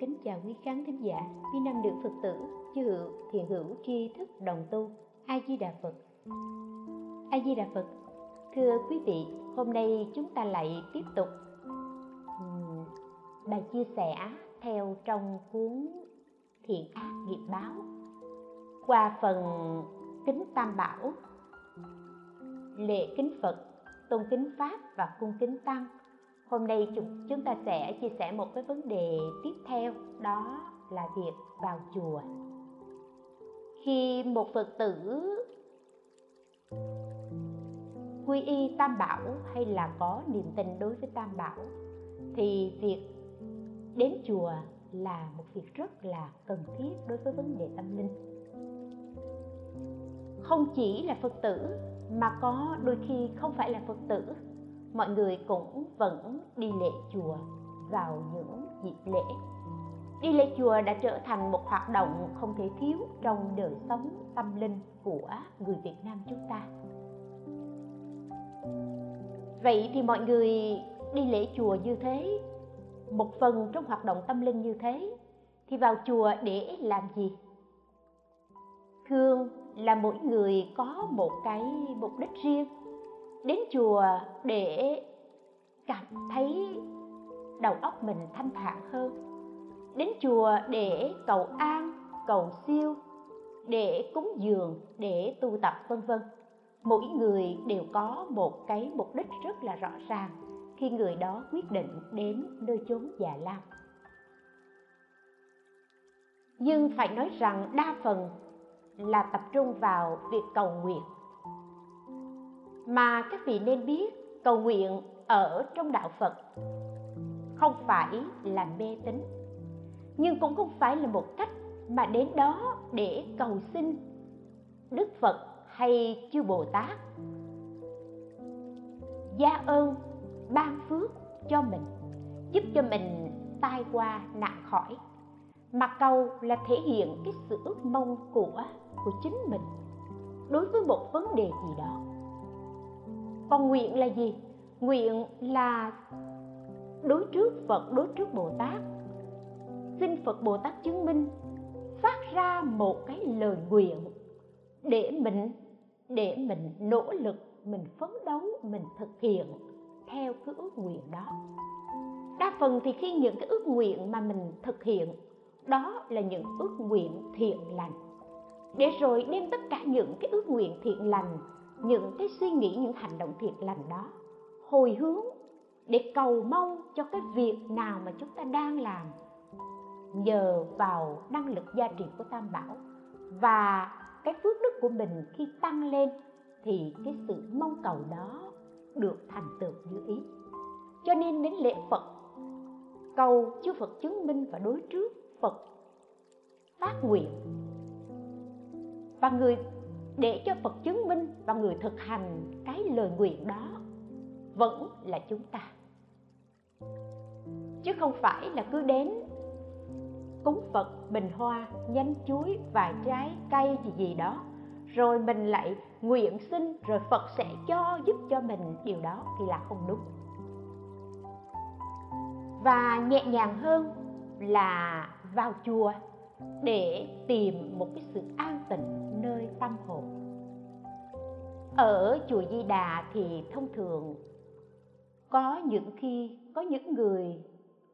kính chào quý khán thính giả. Quý nam nữ phật tử, chư hữu, thiện hữu, tri thức, đồng tu, a di đà phật. A di đà phật, thưa quý vị, hôm nay chúng ta lại tiếp tục bài chia sẻ theo trong cuốn thiện ác nghiệp báo. Qua phần kính tam bảo lễ kính phật, tôn kính pháp và cung kính tăng hôm nay chúng, chúng ta sẽ chia sẻ một cái vấn đề tiếp theo đó là việc vào chùa. Khi một phật tử quy y tam bảo hay là có niềm tin đối với tam bảo thì việc đến chùa là một việc rất là cần thiết đối với vấn đề tâm linh. Không chỉ là phật tử mà có đôi khi không phải là phật tử mọi người cũng vẫn đi lễ chùa vào những dịp lễ. Đi lễ chùa đã trở thành một hoạt động không thể thiếu trong đời sống tâm linh của người việt nam chúng ta. Vậy thì mọi người đi lễ chùa như thế, một phần trong hoạt động tâm linh như thế, thì vào chùa để làm gì? Thường là mỗi người có một cái mục đích riêng đến chùa để cảm thấy đầu óc mình thanh thản hơn. Đến chùa để cầu an, cầu siêu, để cúng dường, để tu tập, vân vân. Mỗi người đều có một cái mục đích rất là rõ ràng khi người đó quyết định đến nơi chốn già lam. Nhưng phải nói rằng đa phần là tập trung vào việc cầu nguyện mà các vị nên biết cầu nguyện ở trong đạo phật không phải là mê tín, nhưng cũng không phải là một cách mà đến đó để cầu xin đức phật hay chư bồ tát gia ơn, ban phước cho mình, giúp cho mình tai qua nạn khỏi. Mà cầu là thể hiện cái sự ước mong của của chính mình đối với một vấn đề gì đó còn nguyện là gì? Nguyện là đối trước phật, đối trước bồ tát. Xin phật bồ tát chứng minh, phát ra một cái lời nguyện để mình để mình nỗ lực, mình phấn đấu, mình thực hiện theo cái ước nguyện đó. Đa phần thì khi những cái ước nguyện mà mình thực hiện, đó là những ước nguyện thiện lành. Để rồi đem tất cả những cái ước nguyện thiện lành những cái suy nghĩ, những hành động thiện lành đó, hồi hướng để cầu mong cho cái việc nào mà chúng ta đang làm nhờ vào năng lực gia trị của tam bảo và cái phước đức của mình khi tăng lên thì cái sự mong cầu đó được thành tựu như ý. Cho nên đến lễ phật, cầu chư phật chứng minh và đối trước phật phát nguyện. Và người để cho phật chứng minh và người thực hành cái lời nguyện đó vẫn là chúng ta. Chứ không phải là cứ đến cúng phật, bình hoa, nhánh chuối vài trái, cây gì gì đó, rồi mình lại nguyện xin rồi phật sẽ cho giúp cho mình. Điều đó thì là không đúng. Và nhẹ nhàng hơn là vào chùa để tìm một cái sự an tịnh nơi tâm hồn. Ở chùa di đà thì thông thường có những khi có những người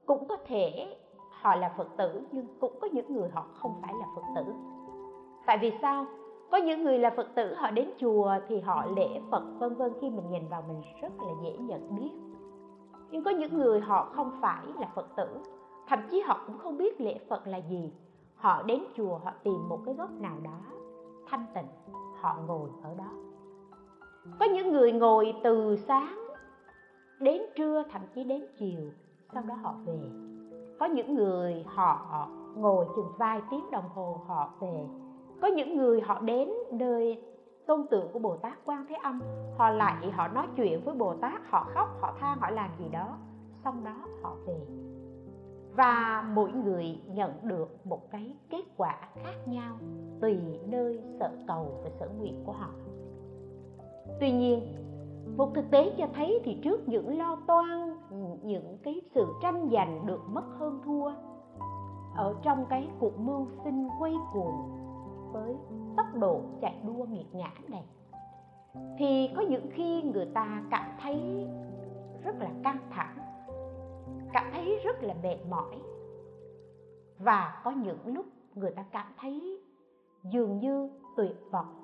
cũng có thể họ là phật tử, nhưng cũng có những người họ không phải là phật tử. Tại vì sao? Có những người là phật tử, họ đến chùa thì họ lễ phật, vân vân, khi mình nhìn vào mình rất là dễ nhận biết. Nhưng có những người họ không phải là phật tử, thậm chí họ cũng không biết lễ phật là gì. Họ đến chùa, họ tìm một cái gốc nào đó thanh tịnh, họ ngồi ở đó. Có những người ngồi từ sáng đến trưa, thậm chí đến chiều, sau đó họ về. Có những người họ ngồi chừng vài tiếng đồng hồ, họ về. Có những người họ đến nơi tôn tượng của bồ tát quan thế âm, họ lại họ nói chuyện với bồ tát, họ khóc, họ than, họ làm gì đó. Xong đó họ về và mỗi người nhận được một cái kết quả khác nhau tùy nơi sở cầu và sở nguyện của họ. Tuy nhiên, một thực tế cho thấy thì trước những lo toan, những cái sự tranh giành được mất hơn thua, ở trong cái cuộc mưu sinh quay cuồng với tốc độ chạy đua nghiệt ngã này, thì có những khi người ta cảm thấy rất là căng thẳng cảm thấy rất là mệt mỏi. Và có những lúc người ta cảm thấy dường như tuyệt vọng.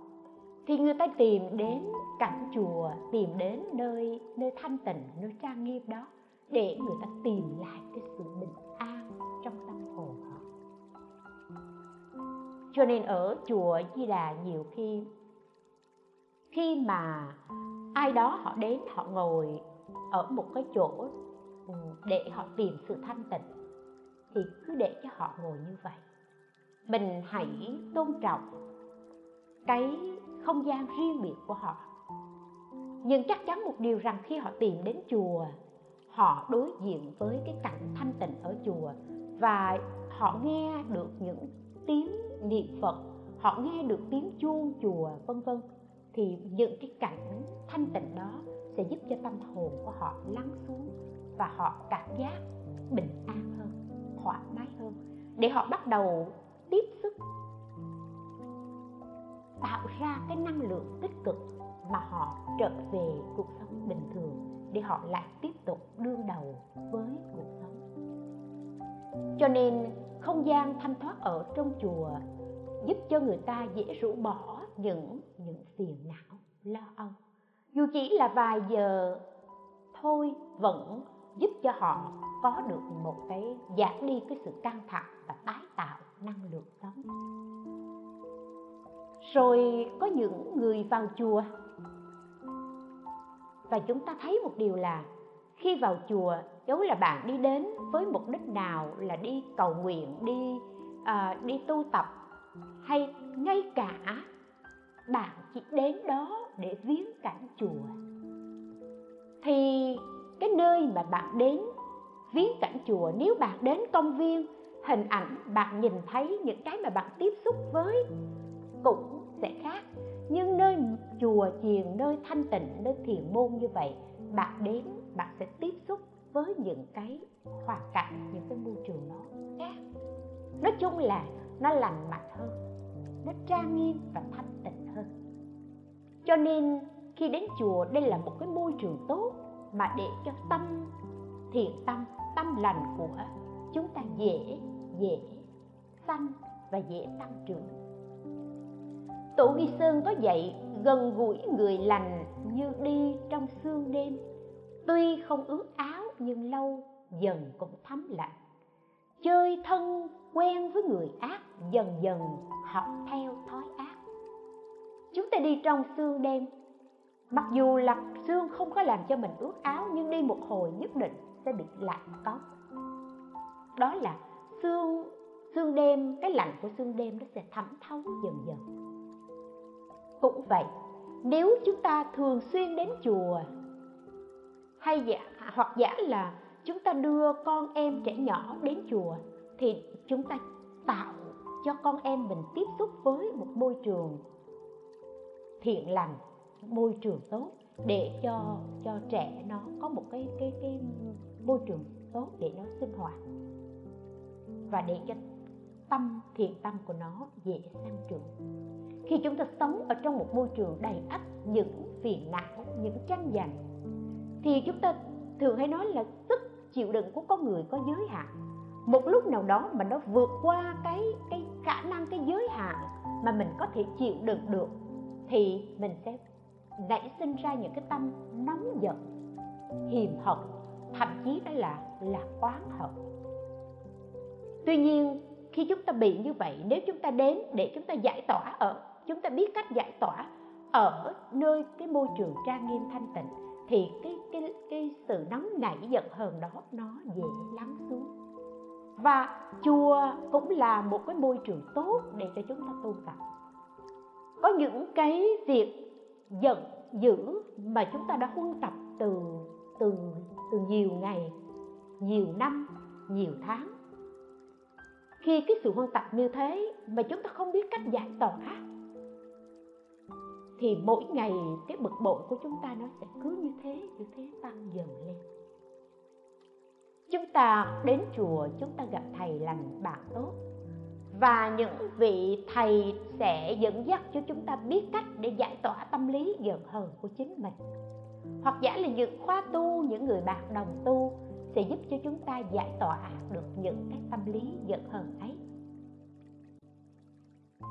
Thì người ta tìm đến cảnh chùa, tìm đến nơi nơi thanh tịnh, nơi trang nghiêm đó để người ta tìm lại cái sự bình an trong tâm hồn họ. Cho nên ở chùa Di Đà nhiều khi khi mà ai đó họ đến, họ ngồi ở một cái chỗ Ừ, để họ tìm sự thanh tịnh, thì cứ để cho họ ngồi như vậy. Mình hãy tôn trọng cái không gian riêng biệt của họ. Nhưng chắc chắn một điều rằng khi họ tìm đến chùa, họ đối diện với cái cảnh thanh tịnh ở chùa và họ nghe được những tiếng niệm phật, họ nghe được tiếng chuông chùa, vân vân, thì những cái cảnh thanh tịnh đó sẽ giúp cho tâm hồn của họ lắng xuống và họ cảm giác bình an hơn, thoải mái hơn. Để họ bắt đầu tiếp sức, tạo ra cái năng lượng tích cực mà họ trở về cuộc sống bình thường, để họ lại tiếp tục đương đầu với cuộc sống. Cho nên, không gian thanh thoát ở trong chùa giúp cho người ta dễ rũ bỏ những những phiền não, lo âu. Dù chỉ là vài giờ thôi vẫn giúp cho họ có được một cái giảm đi cái sự căng thẳng và tái tạo năng lượng sống rồi có những người vào chùa và chúng ta thấy một điều là khi vào chùa dấu là bạn đi đến với mục đích nào là đi cầu nguyện đi à, đi tu tập hay ngay cả bạn chỉ đến đó để viếng cảnh chùa thì cái nơi mà bạn đến, viếng cảnh chùa nếu bạn đến công viên, hình ảnh bạn nhìn thấy những cái mà bạn tiếp xúc với cũng sẽ khác. Nhưng nơi chùa chiền, nơi thanh tịnh, nơi thiền môn như vậy, bạn đến, bạn sẽ tiếp xúc với những cái hoàn cảnh, những cái môi trường nó khác. Nói chung là nó lành mạnh hơn, nó trang nghiêm và thanh tịnh hơn. Cho nên khi đến chùa, đây là một cái môi trường tốt mà để cho tâm, thiện tâm tâm lành của chúng ta dễ dễ sanh và dễ tăng trưởng. Tổ nghi sơn có dạy gần gũi người lành như đi trong sương đêm. Tuy không ướt áo nhưng lâu dần cũng thấm lạnh. Chơi thân quen với người ác, dần dần học theo thói ác. Chúng ta đi trong sương đêm. Mặc dù là sương không có làm cho mình ướt áo, nhưng đi một hồi nhất định sẽ bị lạnh cóng đó là sương sương đêm, cái lạnh của sương đêm nó sẽ thấm thấu dần dần. Cũng vậy, nếu chúng ta thường xuyên đến chùa, hay giả, hoặc giả là chúng ta đưa con em trẻ nhỏ đến chùa, thì chúng ta tạo cho con em mình tiếp xúc với một môi trường thiện lành, môi trường tốt để cho cho trẻ nó có một cái cái cái môi trường tốt để nó sinh hoạt và để cho tâm, thiện tâm của nó dễ sang trưởng khi chúng ta sống ở trong một môi trường đầy ắp những phiền não, những tranh giành, thì chúng ta thường hay nói là sức chịu đựng của con người có giới hạn. Một lúc nào đó mà nó vượt qua cái cái khả năng, cái giới hạn mà mình có thể chịu đựng được, thì mình sẽ nảy sinh ra những cái tâm nóng giận, hiềm hận, thậm chí đó là là oán hận. Tuy nhiên, khi chúng ta bị như vậy, nếu chúng ta đến để chúng ta giải tỏa ở, chúng ta biết cách giải tỏa ở nơi cái môi trường trang nghiêm thanh tịnh, thì cái cái cái sự nóng nảy giận hờn đó, nó dễ lắng xuống. Và chùa cũng là một cái môi trường tốt để cho chúng ta tu tập. Có những cái việc giận dữ mà chúng ta đã huân tập từ từ từ nhiều ngày, nhiều năm, nhiều tháng. Khi cái sự huân tập như thế mà chúng ta không biết cách giải tỏa, thì mỗi ngày cái bực bội của chúng ta nó sẽ cứ như thế như thế tăng dần lên. Chúng ta đến chùa, chúng ta gặp thầy lành bạn tốt và những vị thầy sẽ dẫn dắt cho chúng ta biết cách để giải tỏa tâm lý giận hờn của chính mình. Hoặc giả là những khóa tu, những người bạn đồng tu sẽ giúp cho chúng ta giải tỏa được những cái tâm lý giận hờn ấy.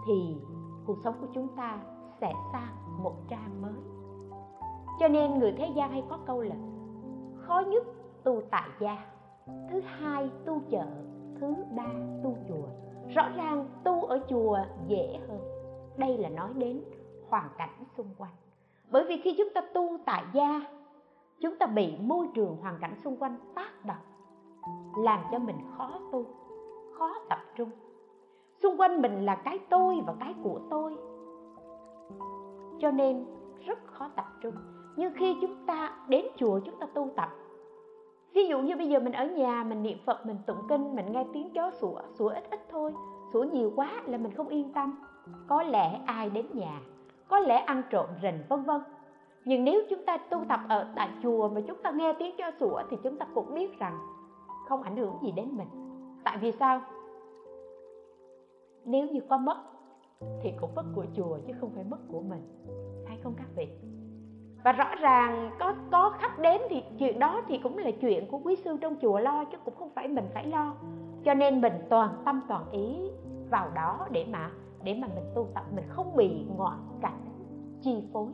Thì cuộc sống của chúng ta sẽ sang một trang mới. Cho nên người thế gian hay có câu là khó nhất tu tại gia, thứ hai tu chợ, thứ ba tu chùa rõ ràng tu ở chùa dễ hơn. Đây là nói đến hoàn cảnh xung quanh. Bởi vì khi chúng ta tu tại gia, chúng ta bị môi trường hoàn cảnh xung quanh tác động, làm cho mình khó tu, khó tập trung. Xung quanh mình là cái tôi và cái của tôi, cho nên rất khó tập trung. Nhưng khi chúng ta đến chùa, chúng ta tu tập ví dụ như bây giờ mình ở nhà, mình niệm phật, mình tụng kinh, mình nghe tiếng chó sủa sủa ít ít thôi, sủa nhiều quá là mình không yên tâm. Có lẽ ai đến nhà, có lẽ ăn trộm rình, vân vân. Nhưng nếu chúng ta tu tập ở tại chùa mà chúng ta nghe tiếng chó sủa thì chúng ta cũng biết rằng không ảnh hưởng gì đến mình. Tại vì sao? Nếu như có mất thì cũng mất của chùa chứ không phải mất của mình. Hay không các vị? Và rõ ràng có có khách đến thì chuyện đó thì cũng là chuyện của quý sư trong chùa lo chứ cũng không phải mình phải lo. Cho nên mình toàn tâm toàn ý vào đó để mà để mà mình tu tập, mình không bị ngoại cảnh chi phối.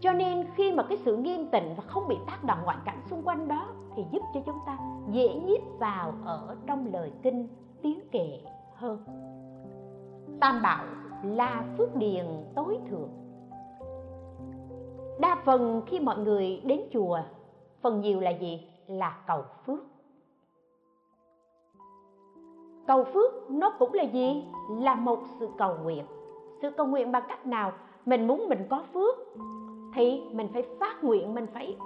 Cho nên khi mà cái sự nghiêm tịnh và không bị tác động ngoại cảnh xung quanh đó thì giúp cho chúng ta dễ nhiếp vào ở trong lời kinh tiếng kệ hơn. Tam bảo là phước điền tối thượng đa phần khi mọi người đến chùa phần nhiều là gì? Là cầu phước. Cầu phước nó cũng là gì? Là một sự cầu nguyện. Sự cầu nguyện bằng cách nào? Mình muốn mình có phước thì mình phải phát nguyện mình phải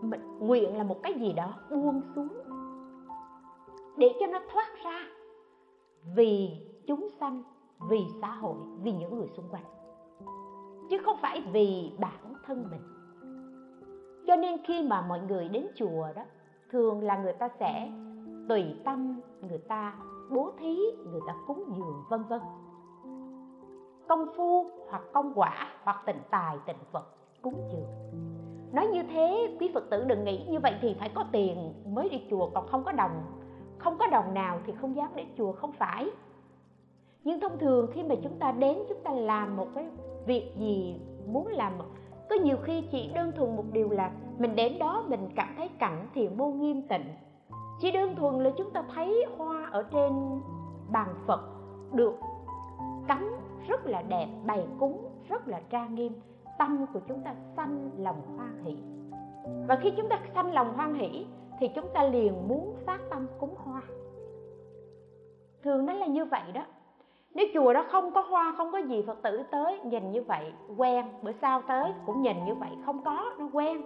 mình, nguyện là một cái gì đó buông xuống để cho nó thoát ra. Vì chúng sanh vì xã hội vì những người xung quanh chứ không phải vì bản thân mình. Cho nên khi mà mọi người đến chùa đó, thường là người ta sẽ tùy tâm, người ta bố thí, người ta cúng dường, vân vân. Công phu hoặc công quả hoặc tịnh tài, tịnh vật, cúng dường. Nói như thế, quý phật tử đừng nghĩ như vậy thì phải có tiền mới đi chùa, còn không có đồng, không có đồng nào thì không dám đến chùa, không phải. Nhưng thông thường khi mà chúng ta đến, chúng ta làm một cái việc gì muốn làm có nhiều khi chỉ đơn thuần một điều là mình đến đó mình cảm thấy cảnh thiền môn nghiêm tịnh. Chỉ đơn thuần là chúng ta thấy hoa ở trên bàn phật được cắm rất là đẹp, bày cúng rất là trang nghiêm. Tâm của chúng ta sanh lòng hoan hỷ. Và khi chúng ta sanh lòng hoan hỷ thì chúng ta liền muốn phát tâm cúng hoa. Thường nó là như vậy đó nếu chùa đó không có hoa, không có gì phật tử tới nhìn như vậy, quen. Bữa sau tới cũng nhìn như vậy, không có, nó quen.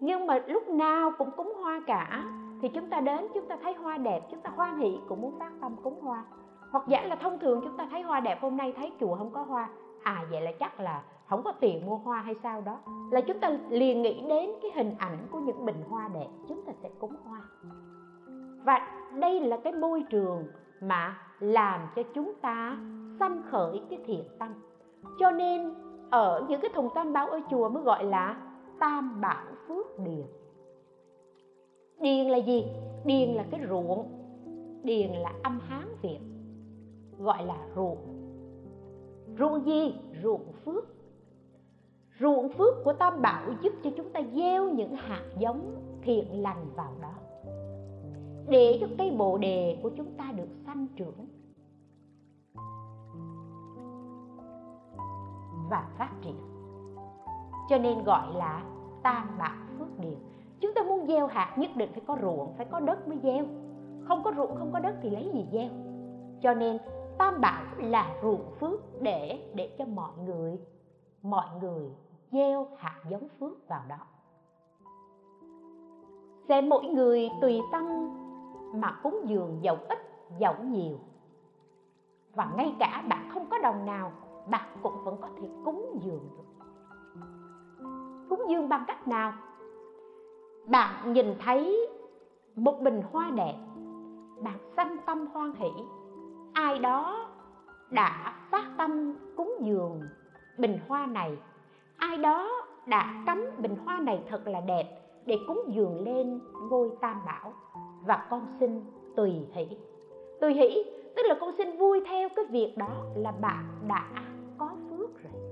Nhưng mà lúc nào cũng cúng hoa cả. Thì chúng ta đến, chúng ta thấy hoa đẹp, chúng ta hoan hỷ, cũng muốn phát tâm cúng hoa. Hoặc giả là thông thường chúng ta thấy hoa đẹp, hôm nay thấy chùa không có hoa. À vậy là chắc là không có tiền mua hoa hay sao đó. Là chúng ta liền nghĩ đến cái hình ảnh của những bình hoa đẹp, chúng ta sẽ cúng hoa. Và đây là cái môi trường mà làm cho chúng ta sanh khởi cái thiện tâm. Cho nên, ở những cái thùng tam bảo ở chùa mới gọi là tam bảo phước điền. Điền là gì? Điền là cái ruộng. Điền là âm hán việt, gọi là ruộng. Ruộng gì? Ruộng phước. Ruộng phước của tam bảo giúp cho chúng ta gieo những hạt giống thiện lành vào đó để cho cây bồ đề của chúng ta được sanh trưởng và phát triển. Cho nên gọi là tam bảo phước điền chúng ta muốn gieo hạt nhất định phải có ruộng, phải có đất mới gieo. Không có ruộng, không có đất thì lấy gì gieo? Cho nên tam bảo là ruộng phước để để cho mọi người mọi người gieo hạt giống phước vào đó. Sẽ mỗi người tùy tâm mà cúng dường dẫu ít dẫu nhiều. Và ngay cả bạn không có đồng nào, bạn cũng vẫn có thể cúng dường được. Cúng dường bằng cách nào? Bạn nhìn thấy một bình hoa đẹp, bạn sanh tâm hoan hỷ, ai đó đã phát tâm cúng dường bình hoa này, ai đó đã cắm bình hoa này thật là đẹp để cúng dường lên ngôi tam bảo và con xin tùy hỷ. Tùy hỷ, tức là con xin vui theo cái việc đó là bạn đã có phước rồi.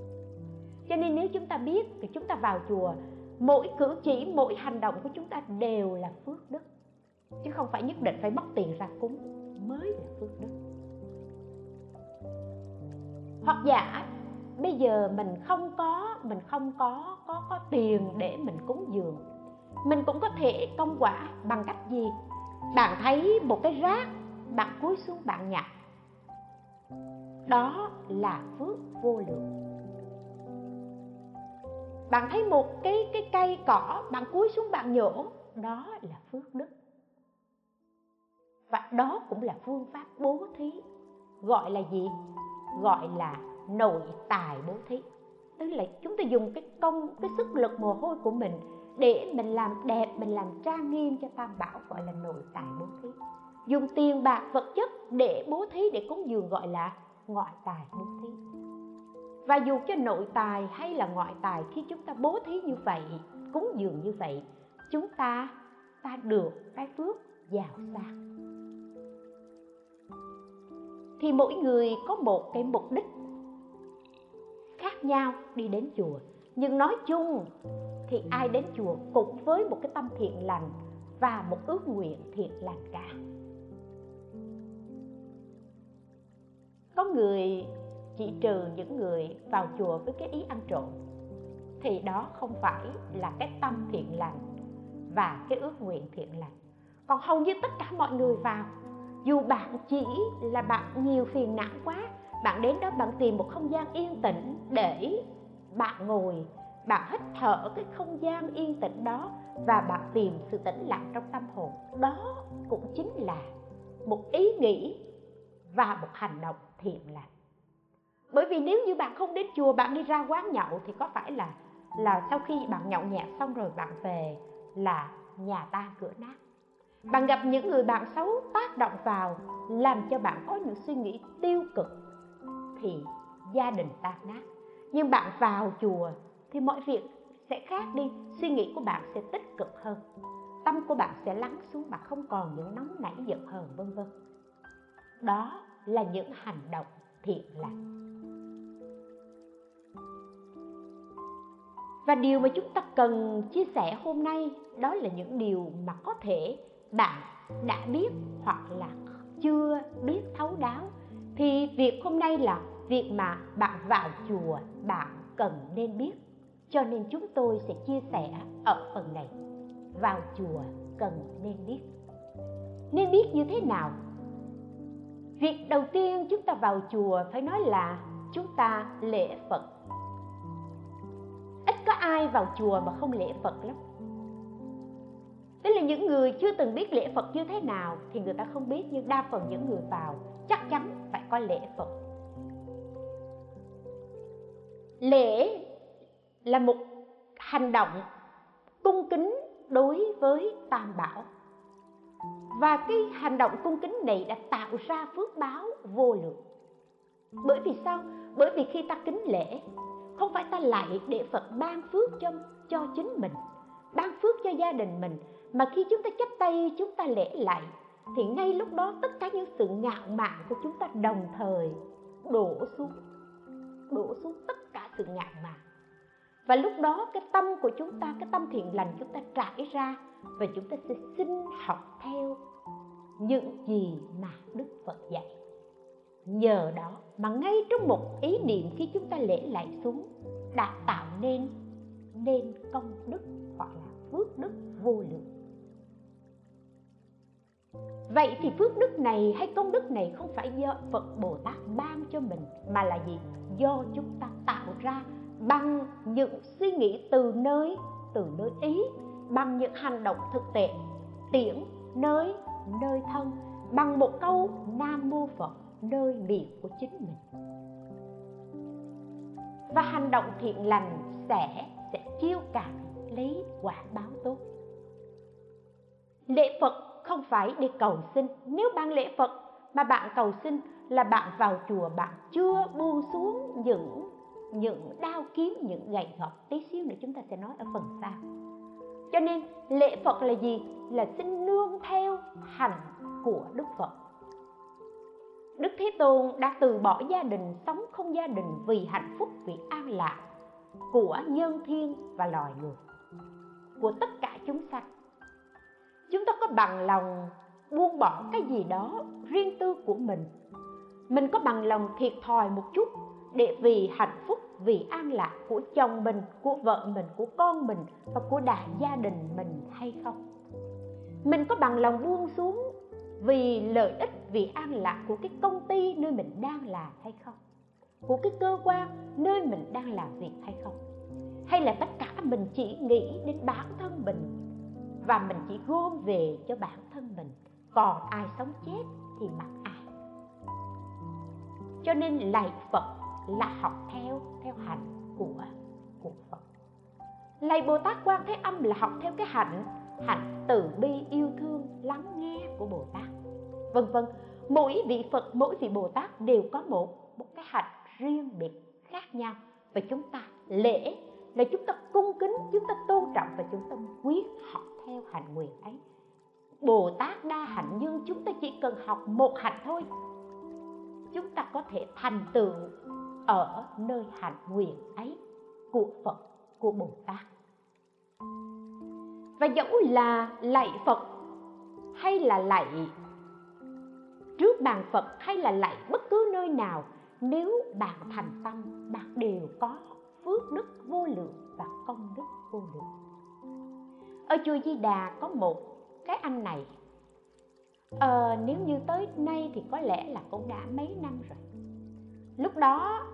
Cho nên nếu chúng ta biết thì chúng ta vào chùa, mỗi cử chỉ, mỗi hành động của chúng ta đều là phước đức. Chứ không phải nhất định phải mất tiền ra cúng mới là phước đức. Hoặc giả, bây giờ mình không có, mình không có có có tiền để mình cúng dường. Mình cũng có thể công quả bằng cách gì? Bạn thấy một cái rác, bạn cúi xuống bạn nhặt. Đó là phước vô lượng. Bạn thấy một cái cái cây cỏ, bạn cúi xuống bạn nhổ, đó là phước đức. Và đó cũng là phương pháp bố thí. Gọi là gì? Gọi là nội tài bố thí. Tức là chúng ta dùng cái công, cái sức lực mồ hôi của mình để mình làm đẹp, mình làm trang nghiêm cho tam bảo, gọi là nội tài bố thí. Dùng tiền bạc, vật chất để bố thí, để cúng dường gọi là ngoại tài bố thí. Và dù cho nội tài hay là ngoại tài, khi chúng ta bố thí như vậy, cúng dường như vậy, chúng ta ta được cái phước giàu sang thì mỗi người có một cái mục đích khác nhau đi đến chùa nhưng nói chung thì ai đến chùa cũng với một cái tâm thiện lành và một ước nguyện thiện lành cả. Có người chỉ trừ những người vào chùa với cái ý ăn trộm, thì đó không phải là cái tâm thiện lành và cái ước nguyện thiện lành. Còn hầu như tất cả mọi người vào, dù bạn chỉ là bạn nhiều phiền não quá, bạn đến đó bạn tìm một không gian yên tĩnh để bạn ngồi, bạn hít thở cái không gian yên tĩnh đó và bạn tìm sự tĩnh lặng trong tâm hồn. Đó cũng chính là một ý nghĩ và một hành động thiện lành. Bởi vì nếu như bạn không đến chùa, bạn đi ra quán nhậu thì có phải là là sau khi bạn nhậu nhẹt xong rồi bạn về là nhà ta cửa nát. Bạn gặp những người bạn xấu tác động vào, làm cho bạn có những suy nghĩ tiêu cực thì gia đình tan nát nhưng bạn vào chùa thì mọi việc sẽ khác đi, suy nghĩ của bạn sẽ tích cực hơn, tâm của bạn sẽ lắng xuống, bạn không còn những nóng nảy, giận hờn, vân vân. Đó là những hành động thiện lành. Và điều mà chúng ta cần chia sẻ hôm nay, đó là những điều mà có thể bạn đã biết hoặc là chưa biết thấu đáo. Thì việc hôm nay là việc mà bạn vào chùa, bạn cần nên biết. Cho nên chúng tôi sẽ chia sẻ ở phần này. Vào chùa cần nên biết. Nên biết như thế nào? Việc đầu tiên chúng ta vào chùa phải nói là chúng ta lễ phật. Ít có ai vào chùa mà không lễ phật lắm. Tức là những người chưa từng biết lễ phật như thế nào thì người ta không biết, nhưng đa phần những người vào chắc chắn phải có lễ phật lễ là một hành động cung kính đối với tam bảo. Và cái hành động cung kính này đã tạo ra phước báo vô lượng. Bởi vì sao? Bởi vì khi ta kính lễ, không phải ta lại để phật ban phước cho cho chính mình, ban phước cho gia đình mình, mà khi chúng ta chắp tay, chúng ta lễ lại, thì ngay lúc đó tất cả những sự ngạo mạn của chúng ta đồng thời đổ xuống đổ xuống tất sự ngạn mạn và lúc đó cái tâm của chúng ta, cái tâm thiện lành chúng ta trải ra và chúng ta sẽ xin học theo những gì mà đức phật dạy. Nhờ đó mà ngay trong một ý niệm khi chúng ta lễ lại xuống đã tạo nên nên công đức hoặc là phước đức vô lượng vậy thì phước đức này hay công đức này không phải do phật bồ tát ban cho mình, mà là gì? Do chúng ta tạo ra bằng những suy nghĩ từ nơi từ nơi ý, bằng những hành động thực tế, tiễn nơi nơi thân, bằng một câu nam mô phật, nơi miệng của chính mình. Và hành động thiện lành sẽ sẽ chiêu cảm, lấy quả báo tốt. Lễ phật không phải để cầu xin. Nếu ban lễ phật mà bạn cầu xin là bạn vào chùa, bạn chưa buông xuống những những đao kiếm, những gậy gộc tí xíu nữa, chúng ta sẽ nói ở phần sau. Cho nên, lễ phật là gì? Là xin nương theo hành của đức phật. Đức thế tôn đã từ bỏ gia đình, sống không gia đình vì hạnh phúc, vì an lạc của nhân thiên và loài người, của tất cả chúng sanh chúng ta có bằng lòng buông bỏ cái gì đó riêng tư của mình. Mình có bằng lòng thiệt thòi một chút để vì hạnh phúc, vì an lạc của chồng mình, của vợ mình, của con mình và của đại gia đình mình hay không? Mình có bằng lòng buông xuống vì lợi ích, vì an lạc của cái công ty nơi mình đang làm hay không? Của cái cơ quan nơi mình đang làm việc hay không? Hay là tất cả mình chỉ nghĩ đến bản thân mình và mình chỉ gom về cho bản thân mình. Còn ai sống chết thì mặc ai. Cho nên lạy phật là học theo theo hạnh của của phật. Lạy bồ tát quan thế âm là học theo cái hạnh hạnh từ bi yêu thương, lắng nghe của bồ tát. Vân vân, mỗi vị phật, mỗi vị bồ tát đều có một một cái hạnh riêng biệt khác nhau. Và chúng ta lễ là chúng ta cung kính, chúng ta tôn trọng và chúng ta quyết học theo hạnh nguyện ấy. Bồ tát đa hạnh nhưng chúng ta chỉ cần học một hạnh thôi. Chúng ta có thể thành tựu ở nơi hạnh nguyện ấy của phật, của bồ tát. Và dẫu là lạy phật hay là lạy trước bàn phật hay là lạy bất cứ nơi nào, nếu bạn thành tâm, bạn đều có phước đức vô lượng và công đức vô lượng ở chùa di đà có một cái anh này. Ờ, nếu như tới nay thì có lẽ là cũng đã mấy năm rồi. Lúc đó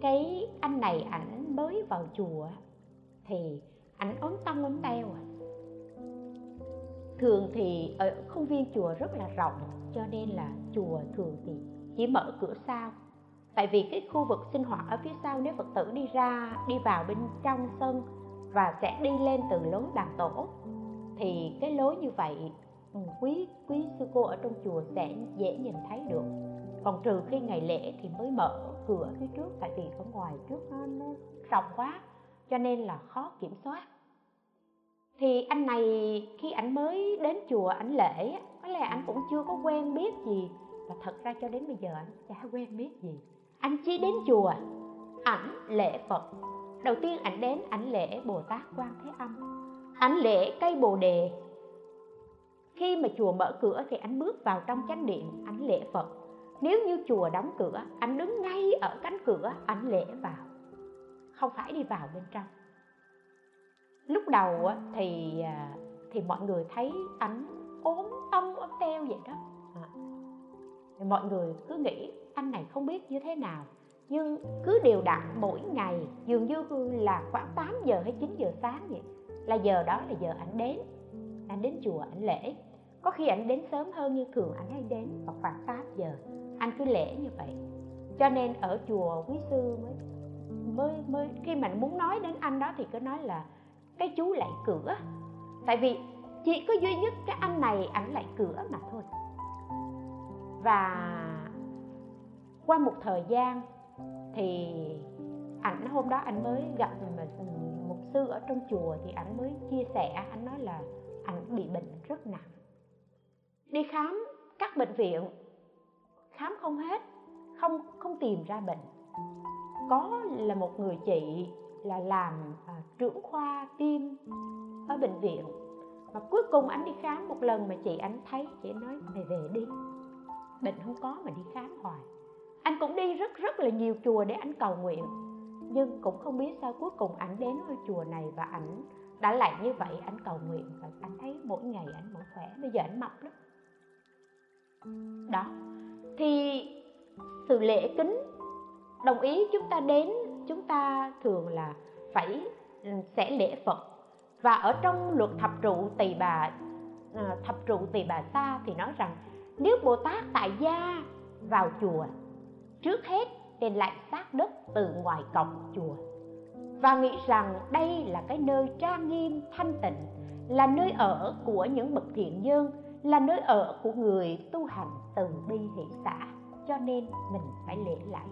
cái anh này ảnh mới vào chùa thì ảnh ốm tông ốm teo à. Thường thì ở khuôn viên chùa rất là rộng cho nên là chùa thường thì chỉ mở cửa sau. Tại vì cái khu vực sinh hoạt ở phía sau nếu phật tử đi ra đi vào bên trong sân và sẽ đi lên từ lối bàn tổ. Thì cái lối như vậy ừ, quý quý sư cô ở trong chùa sẽ dễ nhìn thấy được. Còn trừ khi ngày lễ thì mới mở cửa phía trước tại vì ở ngoài trước nó, nó rộng quá cho nên là khó kiểm soát. Thì anh này khi ảnh mới đến chùa ảnh lễ có lẽ ảnh cũng chưa có quen biết gì. Và thật ra cho đến bây giờ ảnh chả quen biết gì. Anh chỉ đến chùa ảnh lễ phật đầu tiên ảnh đến, ảnh lễ bồ tát quan thế âm. Ảnh lễ cây bồ đề. Khi mà chùa mở cửa thì anh bước vào trong chánh điện, ảnh lễ phật. Nếu như chùa đóng cửa anh đứng ngay ở cánh cửa, ảnh lễ vào. Không phải đi vào bên trong. Lúc đầu thì à, thì mọi người thấy ảnh ốm tông ốm teo vậy đó. À. Mọi người cứ nghĩ anh này không biết như thế nào nhưng cứ đều đặn mỗi ngày, dường như là khoảng 8 giờ hay 9 giờ sáng vậy. Là giờ đó là giờ ảnh đến. Anh đến chùa, ảnh lễ. Có khi ảnh đến sớm hơn như thường ảnh hay đến vào khoảng 8 giờ. Anh cứ lễ như vậy. Cho nên ở chùa quý sư mới mới mới, khi mà muốn nói đến anh đó thì cứ nói là, cái chú lại cửa. Tại vì chỉ có duy nhất cái anh này ảnh lại cửa mà thôi. Và qua một thời gian thì ảnh hôm đó anh mới gặp một sư ở trong chùa thì ảnh mới chia sẻ anh nói là ảnh bị bệnh rất nặng. Đi khám các bệnh viện khám không hết không không tìm ra bệnh. Có là một người chị là làm à, trưởng khoa tim ở bệnh viện. Mà cuối cùng anh đi khám một lần mà chị anh thấy chị nói mày về đi bệnh không có mà đi khám hoài anh cũng đi rất rất là nhiều chùa để anh cầu nguyện. Nhưng cũng không biết sao cuối cùng ảnh đến ngôi chùa này và ảnh đã lại như vậy anh cầu nguyện và anh thấy mỗi ngày ảnh mỗi khỏe. Bây giờ ảnh mập lắm. Đó. Thì sự lễ kính đồng ý chúng ta đến, chúng ta thường là phải ừ, sẽ lễ phật. Và ở trong luật thập trụ tỳ bà ờ, thập trụ tỳ bà sa thì nói rằng nếu bồ tát tại gia vào chùa trước hết trên lại xác đất từ ngoài cổng chùa. Và nghĩ rằng đây là cái nơi trang nghiêm, thanh tịnh, là nơi ở của những bậc thiện nhân là nơi ở của người tu hành từ bi hỷ xã, cho nên mình phải lễ lại.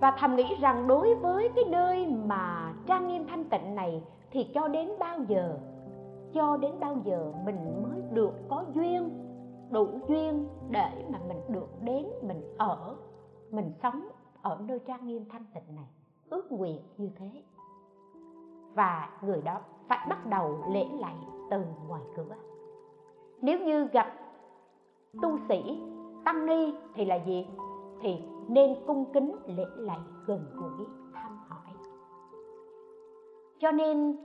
Và thầm nghĩ rằng đối với cái nơi mà trang nghiêm thanh tịnh này, thì cho đến bao giờ, cho đến bao giờ mình mới được có duyên, đủ duyên để mà mình được đến, mình ở mình sống ở nơi trang nghiêm thanh tịnh này, ước nguyện như thế. Và người đó phải bắt đầu lễ lạy từ ngoài cửa. Nếu như gặp tu sĩ, tăng ni thì là gì? Thì nên cung kính lễ lạy gần gũi, thăm hỏi. Cho nên,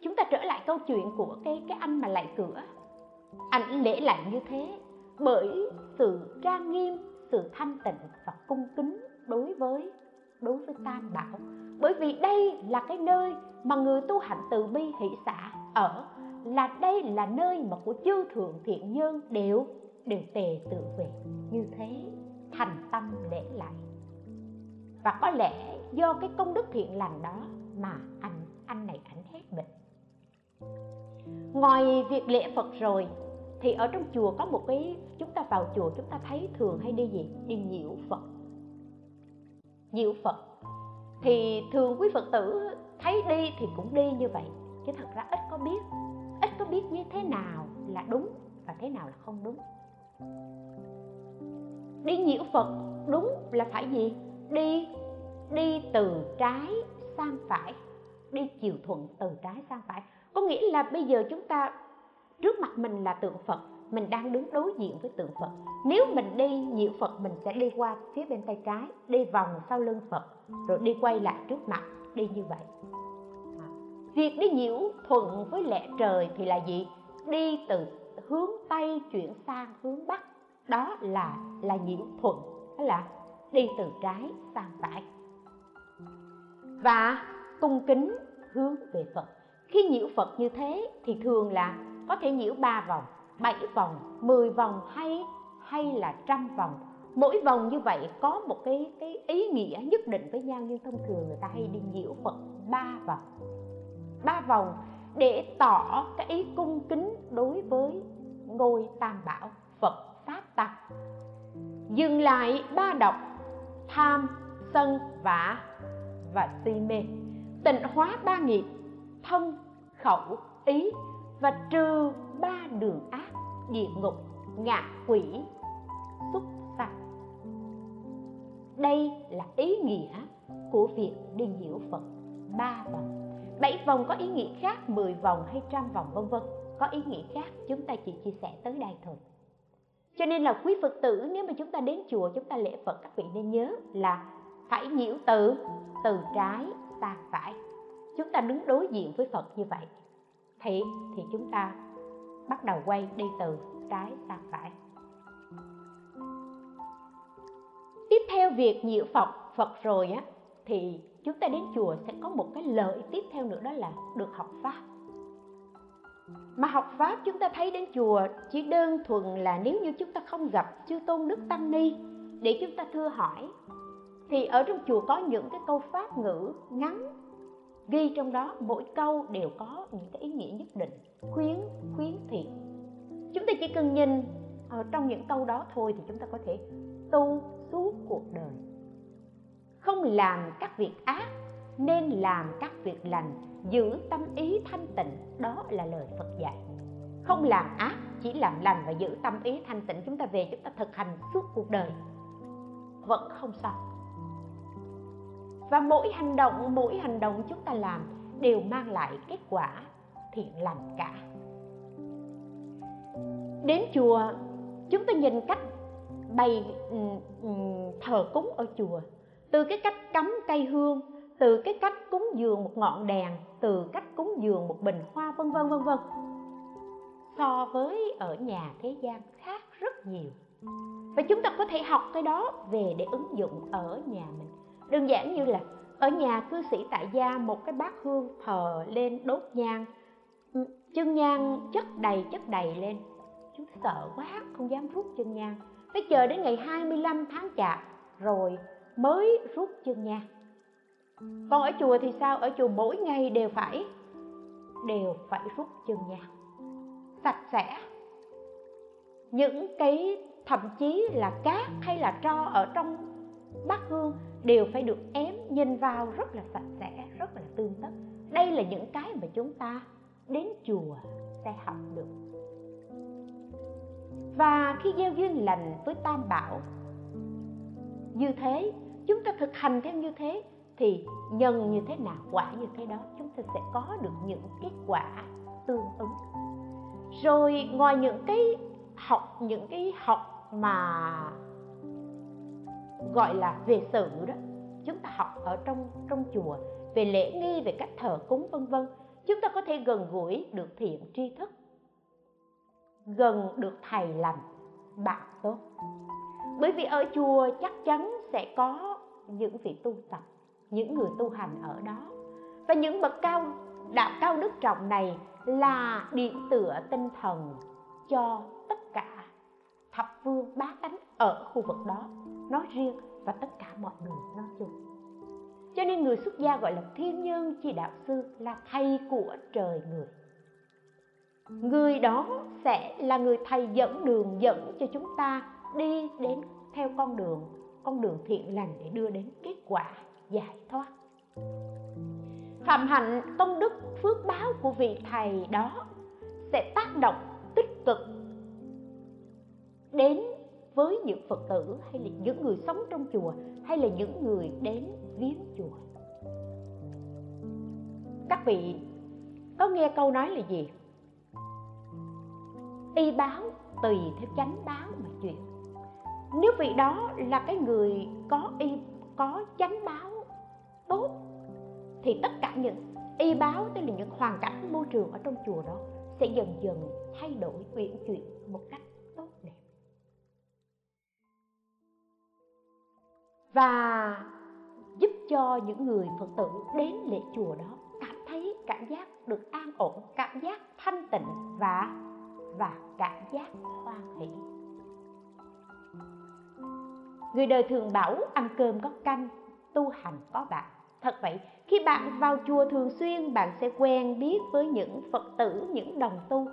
chúng ta trở lại câu chuyện của cái cái anh mà lạy cửa. Anh lễ lạy như thế bởi sự trang nghiêm sự thanh tịnh và cung kính đối với đối với tam bảo. Bởi vì đây là cái nơi mà người tu hành từ bi hỷ xã ở, là đây là nơi mà của chư thượng thiện nhân đều đều tề tự về. Như thế, thành tâm lễ lại. Và có lẽ do cái công đức thiện lành đó mà anh anh này ảnh hết bệnh ngoài việc lễ phật rồi thì ở trong chùa có một cái, chúng ta vào chùa chúng ta thấy thường hay đi gì? Đi nhiễu phật. Nhiễu phật. Thì thường quý phật tử thấy đi thì cũng đi như vậy. Chứ thật ra ít có biết. Ít có biết như thế nào là đúng và thế nào là không đúng. Đi nhiễu phật đúng là phải gì? Đi đi từ trái sang phải. Đi chiều thuận từ trái sang phải. Có nghĩa là bây giờ chúng ta trước mặt mình là tượng phật, mình đang đứng đối diện với tượng phật. Nếu mình đi, nhiễu phật mình sẽ đi qua phía bên tay trái, đi vòng sau lưng phật, rồi đi quay lại trước mặt, đi như vậy. À, việc đi nhiễu thuận với lẽ trời thì là gì? Đi từ hướng tây chuyển sang hướng bắc, đó là là nhiễu thuận, đó là đi từ trái sang phải. Và cung kính hướng về phật. Khi nhiễu phật như thế thì thường là có thể nhiễu ba vòng, bảy vòng, mười vòng hay hay là trăm vòng. Mỗi vòng như vậy có một cái cái ý nghĩa nhất định với nhau, nhưng thông thường người ta hay đi nhiễu phật ba vòng. Ba vòng để tỏ cái ý cung kính đối với ngôi tam bảo phật pháp tăng. Dừng lại ba độc tham, sân vã và si mê. Tịnh hóa ba nghiệp thân khẩu, ý và trừ ba đường ác, địa ngục, ngạ quỷ, xúc sanh đây là ý nghĩa của việc đi nhiễu phật ba vòng. Bảy vòng có ý nghĩa khác, mười vòng hay trăm vòng, vân vân. Có ý nghĩa khác, chúng ta chỉ chia sẻ tới đây thôi. Cho nên là quý phật tử, nếu mà chúng ta đến chùa, chúng ta lễ phật, các vị nên nhớ là phải nhiễu từ từ trái sang phải. Chúng ta đứng đối diện với phật như vậy thì thì chúng ta bắt đầu quay đi từ trái sang phải. Tiếp theo việc nhiễu phật phật rồi á, thì chúng ta đến chùa sẽ có một cái lợi tiếp theo nữa đó là được học pháp. Mà học pháp chúng ta thấy đến chùa chỉ đơn thuần là nếu như chúng ta không gặp chư tôn đức tăng ni để chúng ta thưa hỏi, thì ở trong chùa có những cái câu pháp ngữ ngắn ghi trong đó mỗi câu đều có những cái ý nghĩa nhất định, khuyến khuyến thiện chúng ta chỉ cần nhìn ở trong những câu đó thôi thì chúng ta có thể tu suốt cuộc đời. Không làm các việc ác, nên làm các việc lành, giữ tâm ý thanh tịnh, đó là lời phật dạy. Không làm ác, chỉ làm lành và giữ tâm ý thanh tịnh, chúng ta về, chúng ta thực hành suốt cuộc đời. Vẫn không xong và mỗi hành động, mỗi hành động chúng ta làm đều mang lại kết quả thiện lành cả. Đến chùa, chúng ta nhìn cách bày ừ, ừ, thờ cúng ở chùa. Từ cái cách cắm cây hương, từ cái cách cúng dường một ngọn đèn, từ cách cúng dường một bình hoa, vân vân vân vân. So với ở nhà thế gian khác rất nhiều. Và chúng ta có thể học cái đó về để ứng dụng ở nhà mình đơn giản như là, ở nhà cư sĩ tại gia một cái bát hương thờ lên đốt nhang. Ừ, chân nhang chất đầy chất đầy lên. Chúng sợ quá, không dám rút chân nhang. Phải chờ đến ngày 25 tháng chạp rồi mới rút chân nhang. Còn ở chùa thì sao? Ở chùa mỗi ngày đều phải đều phải rút chân nhang. Sạch sẽ. Những cái thậm chí là cát hay là tro đều phải được ém nhìn vào rất là sạch sẽ, rất là tươm tất. Đây là những cái mà chúng ta đến chùa sẽ học được. Và khi gieo duyên lành với tam bảo, như thế, chúng ta thực hành theo như thế, thì nhân như thế nào, quả như thế đó, chúng ta sẽ có được những kết quả tương ứng. Rồi ngoài những cái học, những cái học mà gọi là về sự đó. Chúng ta học ở trong trong chùa, về lễ nghi, về cách thờ cúng, vân vân. Chúng ta có thể gần gũi được thiện tri thức. Gần được thầy lành bạn tốt. Bởi vì ở chùa chắc chắn sẽ có những vị tu tập, những người tu hành ở đó. Và những bậc cao, đạo cao đức trọng này là điểm tựa tinh thần cho tất cả thập phương bá tánh ở khu vực đó nói riêng và tất cả mọi người nói chung. Cho nên người xuất gia gọi là thiên nhân chi đạo sư là thầy của trời người. Người đó sẽ là người thầy dẫn đường dẫn cho chúng ta đi đến theo con đường con đường thiện lành để đưa đến kết quả giải thoát. Phạm hạnh công đức phước báo của vị thầy đó sẽ tác động tích cực đến với những phật tử, hay là những người sống trong chùa, hay là những người đến viếng chùa? Các vị có nghe câu nói là gì? Y báo tùy theo chánh báo mà chuyện nếu vị đó là cái người có y, có chánh báo tốt, thì tất cả những y báo, tức là những hoàn cảnh môi trường ở trong chùa đó, sẽ dần dần thay đổi uyển chuyển một cách và giúp cho những người phật tử đến lễ chùa đó cảm thấy cảm giác được an ổn, cảm giác thanh tịnh và và cảm giác hoan hỷ. Người đời thường bảo ăn cơm có canh, tu hành có bạn. Thật vậy, khi bạn vào chùa thường xuyên, bạn sẽ quen biết với những phật tử, những đồng tu.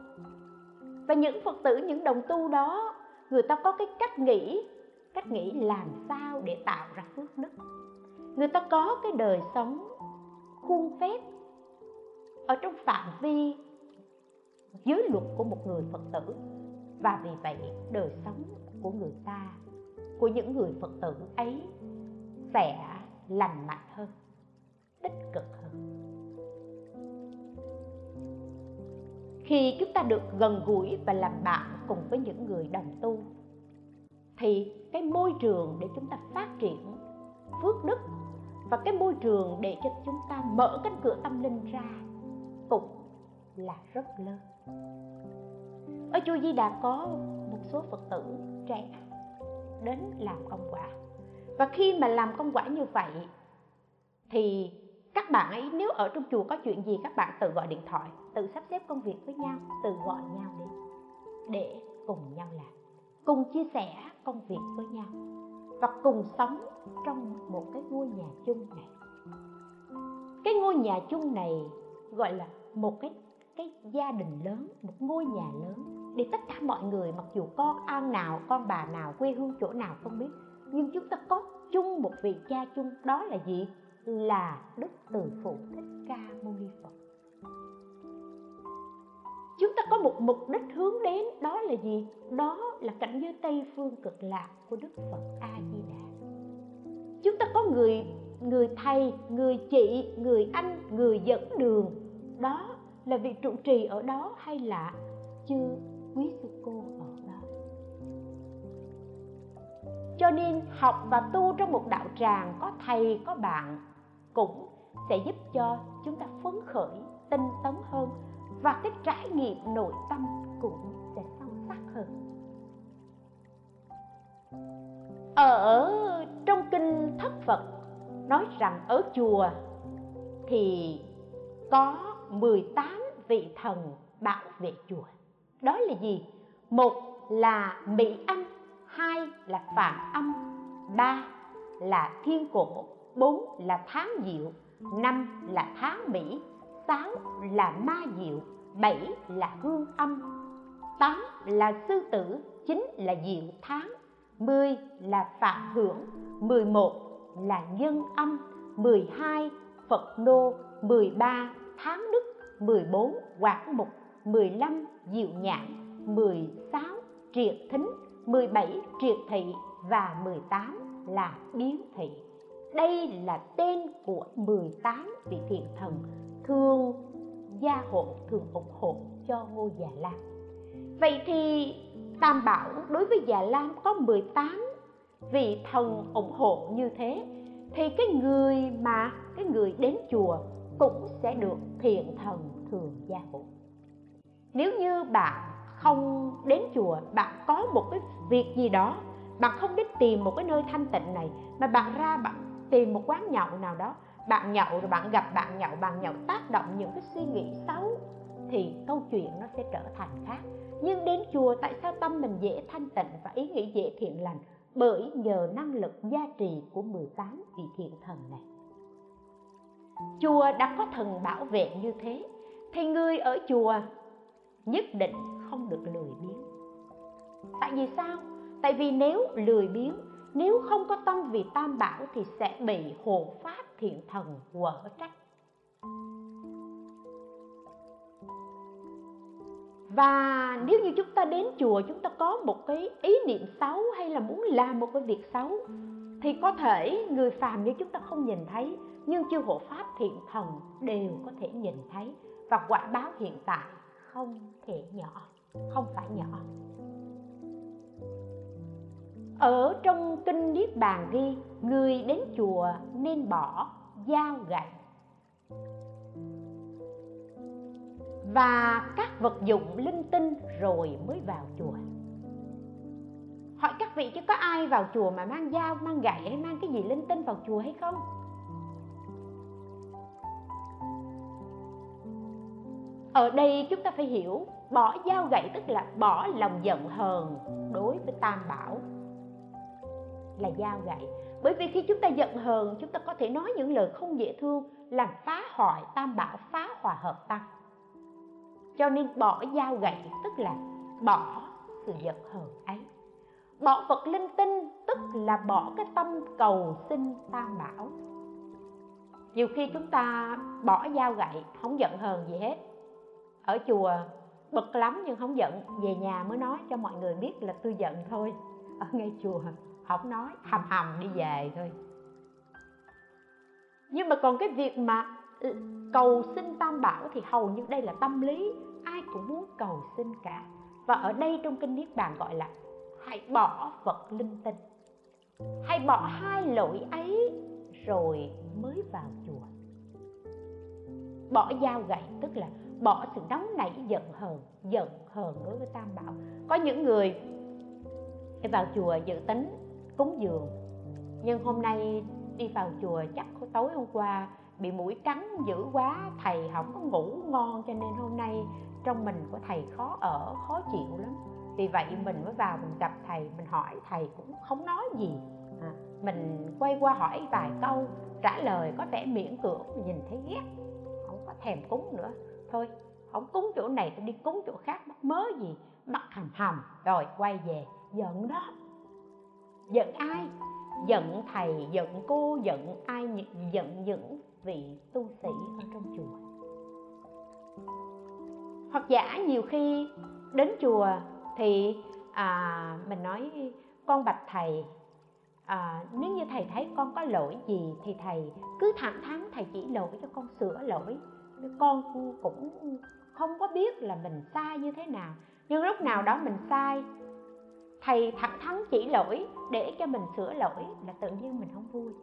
Và những phật tử, những đồng tu đó, người ta có cái cách nghĩ cách nghĩ làm sao để tạo ra phước đức. Người ta có cái đời sống khuôn phép ở trong phạm vi giới luật của một người phật tử. Và vì vậy, đời sống của người ta, của những người phật tử ấy sẽ lành mạnh hơn, tích cực hơn. Khi chúng ta được gần gũi và làm bạn cùng với những người đồng tu thì cái môi trường để chúng ta phát triển phước đức và cái môi trường để cho chúng ta mở cánh cửa tâm linh ra cũng là rất lớn. Ở chùa Di Đà có một số Phật tử trẻ đến làm công quả. Và khi mà làm công quả như vậy, thì các bạn ấy, nếu ở trong chùa có chuyện gì, các bạn tự gọi điện thoại, tự sắp xếp công việc với nhau, tự gọi nhau đi để cùng nhau làm cùng chia sẻ công việc với nhau và cùng sống trong một cái ngôi nhà chung này. Cái ngôi nhà chung này gọi là một cái cái gia đình lớn, một ngôi nhà lớn để tất cả mọi người, mặc dù con an nào, con bà nào, quê hương chỗ nào không biết, nhưng chúng ta có chung một vị cha chung, đó là gì? Là đức từ phụ thích ca mâu ni phật chúng ta có một mục đích hướng đến, đó là gì? Đó là cảnh giới tây phương cực lạc của đức phật a di đà chúng ta có người người thầy, người chị, người anh, người dẫn đường. Đó là vị trụ trì ở đó hay là chư quý sư cô ở đó. Cho nên học và tu trong một đạo tràng, có thầy, có bạn, cũng sẽ giúp cho chúng ta phấn khởi, tinh tấn hơn và cái trải nghiệm nội tâm cũng sẽ sâu sắc hơn. Ở trong kinh thất phật nói rằng ở chùa thì có 18 vị thần bảo vệ chùa. Đó là gì? Một là mỹ âm, hai là phạm âm, ba là thiên cổ, bốn là tháng diệu, năm là tháng mỹ sáu là ma diệu, bảy là hương âm. Tám là sư tử, chín là diệu tháng mười là phạm hưởng, mười một là nhân âm, mười hai phật nô, mười ba tháng đức, mười bốn quảng mục, mười lăm diệu nhãn mười sáu triệt thính, mười bảy triệt thị và mười tám là biến thị. Đây là tên của 18 vị thiện thần thường gia hộ thường ủng hộ cho ngôi già lam. Vậy thì tam bảo đối với già lam có 18 vị thần ủng hộ như thế, thì cái người mà cái người đến chùa cũng sẽ được thiện thần thường gia hộ. Nếu như bạn không đến chùa, bạn có một cái việc gì đó, bạn không đến tìm một cái nơi thanh tịnh này, mà bạn ra bạn tìm một quán nhậu nào đó bạn nhậu rồi bạn gặp bạn nhậu bạn nhậu tác động những cái suy nghĩ xấu, thì câu chuyện nó sẽ trở thành khác. Nhưng đến chùa, tại sao tâm mình dễ thanh tịnh và ý nghĩ dễ thiện lành? Bởi nhờ năng lực gia trì của 18 vị thiện thần này. Chùa đã có thần bảo vệ như thế, thì người ở chùa nhất định không được lười biếng. Tại vì sao? Tại vì nếu lười biếng nếu không có tâm vì tam bảo thì sẽ bị hộ pháp thiện thần quở trách. Và nếu như chúng ta đến chùa, chúng ta có một cái ý niệm xấu hay là muốn làm một cái việc xấu, thì có thể người phàm như chúng ta không nhìn thấy, nhưng chư hộ pháp thiện thần đều có thể nhìn thấy. Và quả báo hiện tại không thể nhỏ, không phải nhỏ ở trong kinh niết bàn ghi, người đến chùa nên bỏ dao gậy. Và các vật dụng linh tinh rồi mới vào chùa. Hỏi các vị chứ có ai vào chùa mà mang dao, mang gậy hay mang cái gì linh tinh vào chùa hay không? Ở đây chúng ta phải hiểu, bỏ dao gậy tức là bỏ lòng giận hờn đối với tam bảo là dao gậy bởi vì khi chúng ta giận hờn, chúng ta có thể nói những lời không dễ thương, làm phá hoại tam bảo, phá hòa hợp tăng cho nên bỏ dao gậy, tức là bỏ sự giận hờn ấy. Bỏ vật linh tinh, tức là bỏ cái tâm cầu xin tam bảo. Nhiều khi chúng ta bỏ dao gậy, không giận hờn gì hết. Ở chùa, bực lắm nhưng không giận, về nhà mới nói cho mọi người biết là tôi giận thôi. Ở ngay chùa không nói hầm hầm đi về thôi. Nhưng mà còn cái việc mà ừ, cầu xin tam bảo thì hầu như đây là tâm lý. Ai cũng muốn cầu xin cả. Và ở đây trong kinh niết bàn gọi là hãy bỏ vật linh tinh. Hãy bỏ hai lỗi ấy rồi mới vào chùa. Bỏ dao gậy tức là bỏ sự nóng nảy giận hờn giận hờn đối với tam bảo. Có những người vào chùa dự tính cúng dường. Nhưng hôm nay đi vào chùa chắc tối hôm qua bị mũi cắn dữ quá thầy không có ngủ ngon cho nên hôm nay trong mình của thầy khó ở khó chịu lắm. Vì vậy mình mới vào mình gặp thầy mình hỏi thầy cũng không nói gì. À, mình quay qua hỏi vài câu trả lời có vẻ miễn cưỡng nhìn thấy ghét không có thèm cúng nữa. Thôi không cúng chỗ này tôi đi cúng chỗ khác mắc mớ gì mắc hầm hầm rồi quay về giận đó giận ai? Giận thầy giận cô giận ai giận những vị tu sĩ ở trong chùa. Hoặc giả nhiều khi đến chùa thì à, mình nói con bạch thầy à, nếu như thầy thấy con có lỗi gì thì thầy cứ thẳng thắn thầy chỉ lỗi cho con sửa lỗi. Con cũng không có biết là mình sai như thế nào. Nhưng lúc nào đó mình sai thầy thẳng thắn chỉ lỗi, để cho mình sửa lỗi là tự nhiên mình không vui.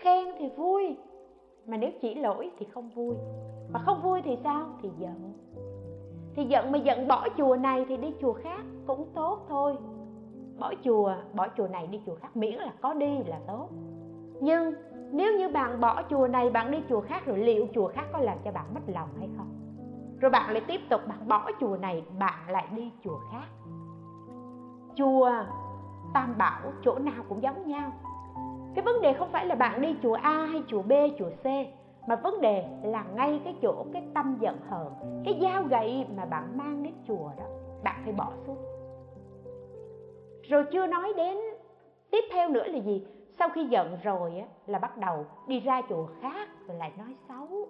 Khen thì vui, mà nếu chỉ lỗi thì không vui. Mà không vui thì sao? Thì giận. Thì giận mà giận bỏ chùa này thì đi chùa khác cũng tốt thôi. Bỏ chùa bỏ chùa này đi chùa khác miễn là có đi là tốt. Nhưng nếu như bạn bỏ chùa này, bạn đi chùa khác rồi liệu chùa khác có làm cho bạn mất lòng hay không? Rồi bạn lại tiếp tục bạn bỏ chùa này, bạn lại đi chùa khác chùa tam bảo chỗ nào cũng giống nhau. Cái vấn đề không phải là bạn đi chùa a hay chùa b chùa c mà vấn đề là ngay cái chỗ cái tâm giận hờn cái dao gậy mà bạn mang đến chùa đó bạn phải bỏ xuống. Rồi chưa nói đến tiếp theo nữa là gì? Sau khi giận rồi á, là bắt đầu đi ra chùa khác rồi lại nói xấu.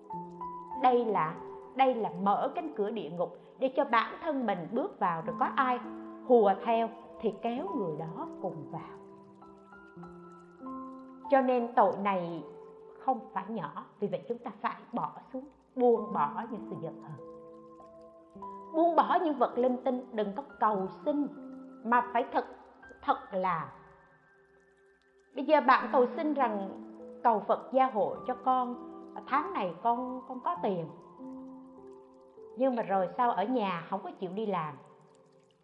Đây là đây là mở cánh cửa địa ngục để cho bản thân mình bước vào rồi có ai hùa theo thì kéo người đó cùng vào. Cho nên tội này không phải nhỏ, vì vậy chúng ta phải bỏ xuống, buông bỏ những sự giận hờn. Buông bỏ những vật linh tinh, đừng có cầu xin, mà phải thật thật là bây giờ bạn cầu xin rằng cầu phật gia hộ cho con, tháng này con con có tiền. Nhưng mà rồi sao ở nhà không có chịu đi làm?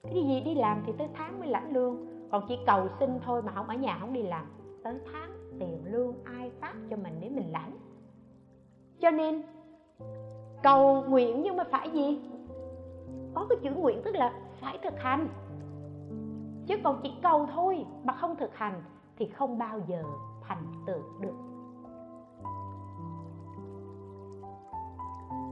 Cái gì đi làm thì tới tháng mới lãnh lương. Còn chỉ cầu xin thôi mà không ở nhà, không đi làm. Tới tháng tiền lương ai phát cho mình để mình lãnh. Cho nên, cầu nguyện nhưng mà phải gì? Có cái chữ nguyện tức là phải thực hành. Chứ còn chỉ cầu thôi mà không thực hành thì không bao giờ thành tựu được.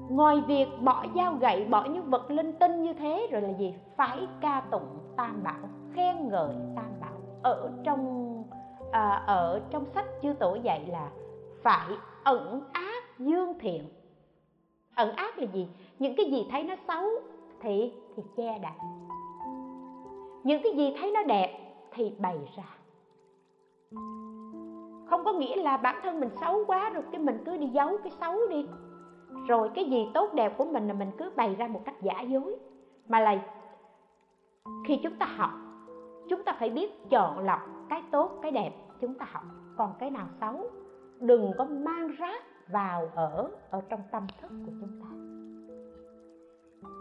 Ngoài việc bỏ dao gậy bỏ những vật linh tinh như thế rồi là gì? Phải ca tụng tam bảo khen ngợi tam bảo. Ở trong à, ở trong sách chư tổ dạy là phải ẩn ác dương thiện. Ẩn ác là gì? Những cái gì thấy nó xấu thì thì che đậy. Những cái gì thấy nó đẹp thì bày ra. Không có nghĩa là bản thân mình xấu quá rồi cái mình cứ đi giấu cái xấu đi rồi cái gì tốt đẹp của mình là mình cứ bày ra một cách giả dối. Mà là khi chúng ta học, chúng ta phải biết chọn lọc cái tốt, cái đẹp chúng ta học. Còn cái nào xấu, đừng có mang rác vào ở ở trong tâm thức của chúng ta.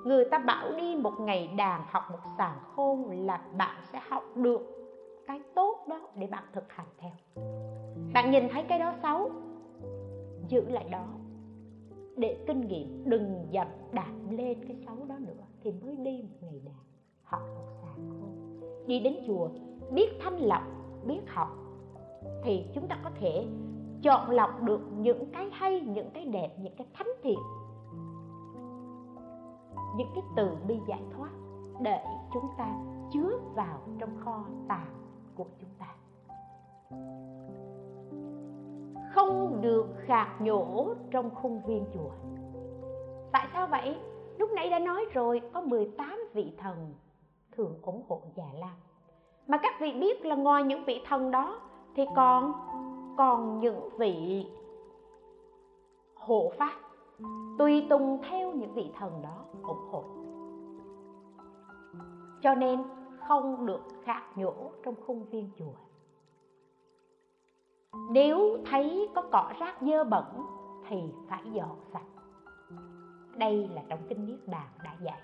Người ta bảo đi một ngày đàn học một sàn khôn là bạn sẽ học được cái tốt đó để bạn thực hành theo. Bạn nhìn thấy cái đó xấu, giữ lại đó để kinh nghiệm, đừng dập đạp lên cái xấu đó nữa thì mới đi một ngày đàn học một sàng khôn. Đi đến chùa, biết thanh lọc, biết học, thì chúng ta có thể chọn lọc được những cái hay, những cái đẹp, những cái thánh thiện. Những cái từ bi giải thoát để chúng ta chứa vào trong kho tàng của chúng ta không được khạc nhổ trong khuôn viên chùa. Tại sao vậy? Lúc nãy đã nói rồi, có 18 vị thần thường ủng hộ già lam. Mà các vị biết là ngoài những vị thần đó thì còn còn những vị hộ pháp, tùy tùng theo những vị thần đó ủng hộ. Cho nên không được khạc nhổ trong khuôn viên chùa nếu thấy có cỏ rác dơ bẩn thì phải dọn sạch. Đây là trong kinh niết bàn đã dạy.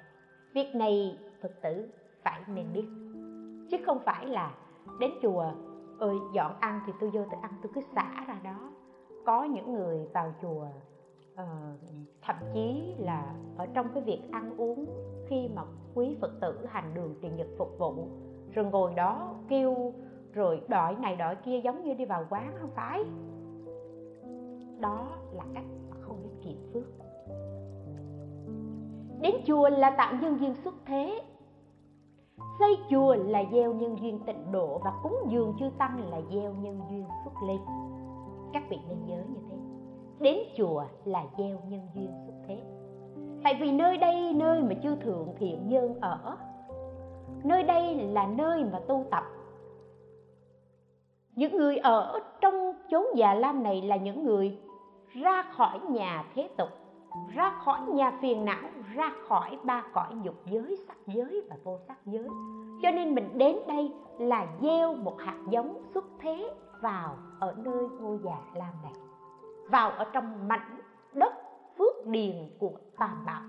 Việc này phật tử phải nên biết. Chứ không phải là đến chùa ơi dọn ăn thì tôi vô tôi ăn tôi cứ xả ra đó. Có những người vào chùa uh, thậm chí là ở trong cái việc ăn uống khi mà quý phật tử hành đường tiền nhật phục vụ rồi ngồi đó kêu rồi đòi này đòi kia giống như đi vào quán, không phải. Đó là cách mà không biết kiệm phước. Đến chùa là tạo nhân duyên xuất thế. Xây chùa là gieo nhân duyên tịnh độ và cúng dường chư tăng là gieo nhân duyên xuất ly các vị nên nhớ như thế. Đến chùa là gieo nhân duyên xuất thế. Tại vì nơi đây, nơi mà chư thượng thiện nhân ở, nơi đây là nơi mà tu tập những người ở trong chốn già lam này là những người ra khỏi nhà thế tục, ra khỏi nhà phiền não, ra khỏi ba cõi dục giới, sắc giới và vô sắc giới. Cho nên mình đến đây là gieo một hạt giống xuất thế vào ở nơi ngôi già lam này, vào ở trong mảnh đất phước điền của tam bảo.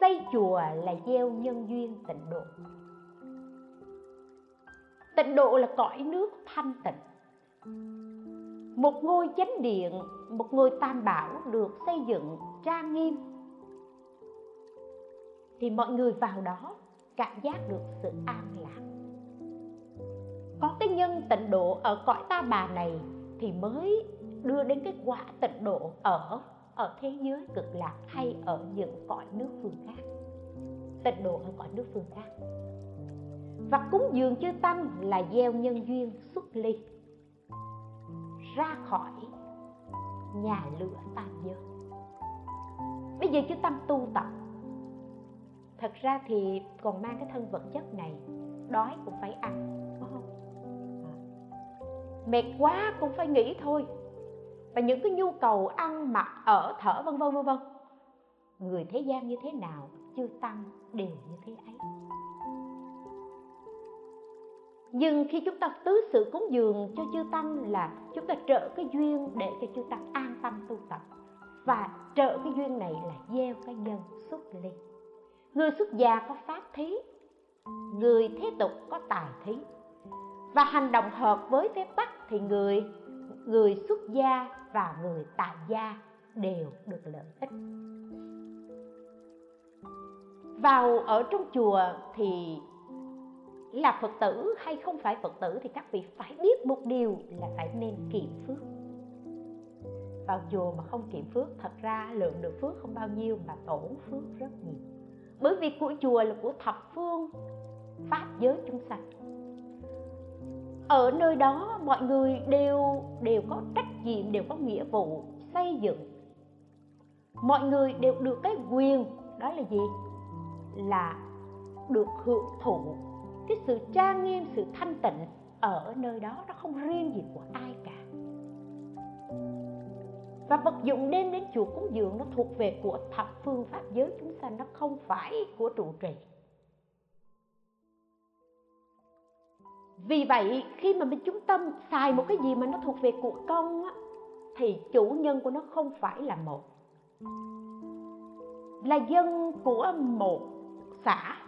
Xây chùa là gieo nhân duyên tịnh độ tịnh độ là cõi nước thanh tịnh. Một ngôi chánh điện, một ngôi tam bảo được xây dựng trang nghiêm. Thì mọi người vào đó, cảm giác được sự an lạc. Có cái nhân tịnh độ ở cõi ta bà này thì mới đưa đến cái quả tịnh độ ở ở thế giới cực lạc hay ở những cõi nước phương khác. Tịnh độ ở cõi nước phương khác và cúng dường chư tăng là gieo nhân duyên xuất ly. Ra khỏi nhà lửa tam giới bây giờ chư tăng tu tập. Thật ra thì còn mang cái thân vật chất này, đói cũng phải ăn mệt quá cũng phải nghỉ thôi. Và những cái nhu cầu ăn mặc, ở, thở, vân vân vân vân. Người thế gian như thế nào chư tăng đều như thế ấy nhưng khi chúng ta tứ sự cúng dường cho chư tăng là chúng ta trợ cái duyên để cho chư tăng an tâm tu tập. Và trợ cái duyên này là gieo cái nhân xuất ly. Người xuất gia có pháp thí, người thế tục có tài thí. Và hành động hợp với phép tắc thì người người xuất gia và người tại gia đều được lợi ích. Vào ở trong chùa thì là phật tử hay không phải phật tử thì các vị phải biết một điều là phải nên kiệm phước. Vào chùa mà không kiệm phước, thật ra lượng được phước không bao nhiêu mà tổn phước rất nhiều. Bởi vì của chùa là của thập phương, pháp giới chúng sanh. Ở nơi đó mọi người đều đều có trách nhiệm, đều có nghĩa vụ xây dựng. Mọi người đều được cái quyền, đó là gì? Là được hưởng thụ cái sự trang nghiêm sự thanh tịnh ở nơi đó nó không riêng gì của ai cả. Và vật dụng đem đến chùa cúng dường nó thuộc về của thập phương pháp giới chúng sanh nó không phải của trụ trì. Vì vậy khi mà mình chúng tâm xài một cái gì mà nó thuộc về của công á, thì chủ nhân của nó không phải là một. Là dân của một xã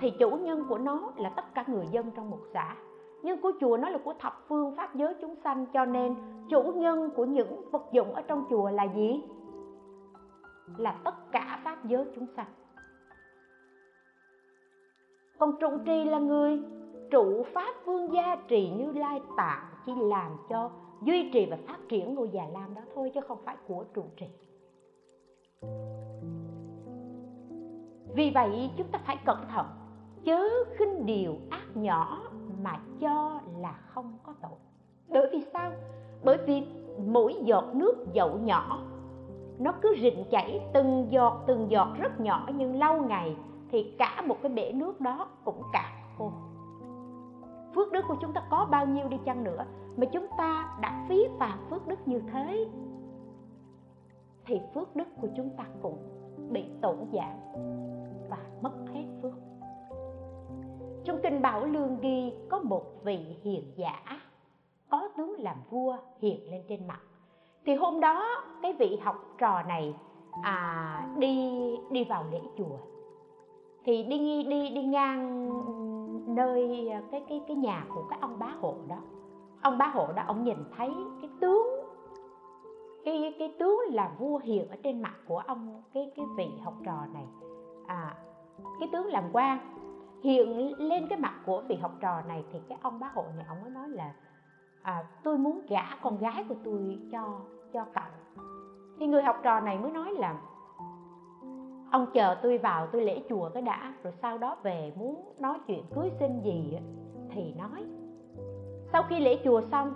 thì chủ nhân của nó là tất cả người dân trong một xã. Nhưng của chùa nó là của thập phương pháp giới chúng sanh, cho nên chủ nhân của những vật dụng ở trong chùa là gì? Là tất cả pháp giới chúng sanh. Còn trụ trì là người trụ pháp vương gia trì như lai tạng chỉ làm cho duy trì và phát triển ngôi già lam đó thôi, chứ không phải của trụ trì. Vì vậy, chúng ta phải cẩn thận chớ khinh điều ác nhỏ mà cho là không có tội. Bởi vì sao? Bởi vì mỗi giọt nước dậu nhỏ, nó cứ rịn chảy từng giọt từng giọt rất nhỏ, nhưng lâu ngày thì cả một cái bể nước đó cũng cạn khô. Phước đức của chúng ta có bao nhiêu đi chăng nữa mà chúng ta đã phí phạm phước đức như thế, thì phước đức của chúng ta cũng bị tổn giảm và mất hết trong kinh bảo lương ghi có một vị hiền giả có tướng làm vua hiện lên trên mặt. Thì hôm đó cái vị học trò này à, đi đi vào lễ chùa. Thì đi đi đi ngang nơi cái cái cái nhà của cái ông bá hộ đó. Ông bá hộ đó ông nhìn thấy cái tướng cái cái tướng là vua hiện ở trên mặt của ông cái cái vị học trò này. À cái tướng làm quan hiện lên cái mặt của vị học trò này thì cái ông bá hộ này ông mới nói là à, tôi muốn gả con gái của tôi cho cho cậu. Thì người học trò này mới nói là ông chờ tôi vào tôi lễ chùa cái đã rồi sau đó về muốn nói chuyện cưới xin gì thì nói. Sau khi lễ chùa xong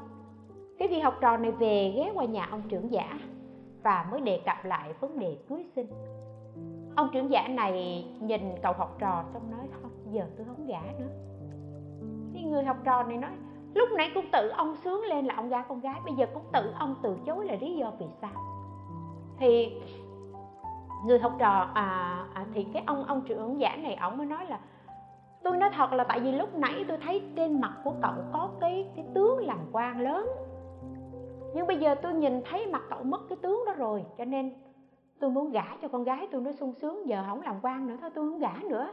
cái vị học trò này về ghé qua nhà ông trưởng giả và mới đề cập lại vấn đề cưới sinh ông trưởng giả này nhìn cậu học trò xong nói không giờ tôi không gả nữa. Thì người học trò này nói lúc nãy cũng tự ông sướng lên là ông gả con gái bây giờ cũng tự ông từ chối là lý do vì sao? Thì người học trò à, à thì cái ông ông trưởng giả này ông mới nói là tôi nói thật là tại vì lúc nãy tôi thấy trên mặt của cậu có cái cái tướng làm quan lớn. Nhưng bây giờ tôi nhìn thấy mặt cậu mất cái tướng đó rồi cho nên tôi muốn gả cho con gái tôi nó sung sướng giờ không làm quan nữa thôi tôi không gả nữa.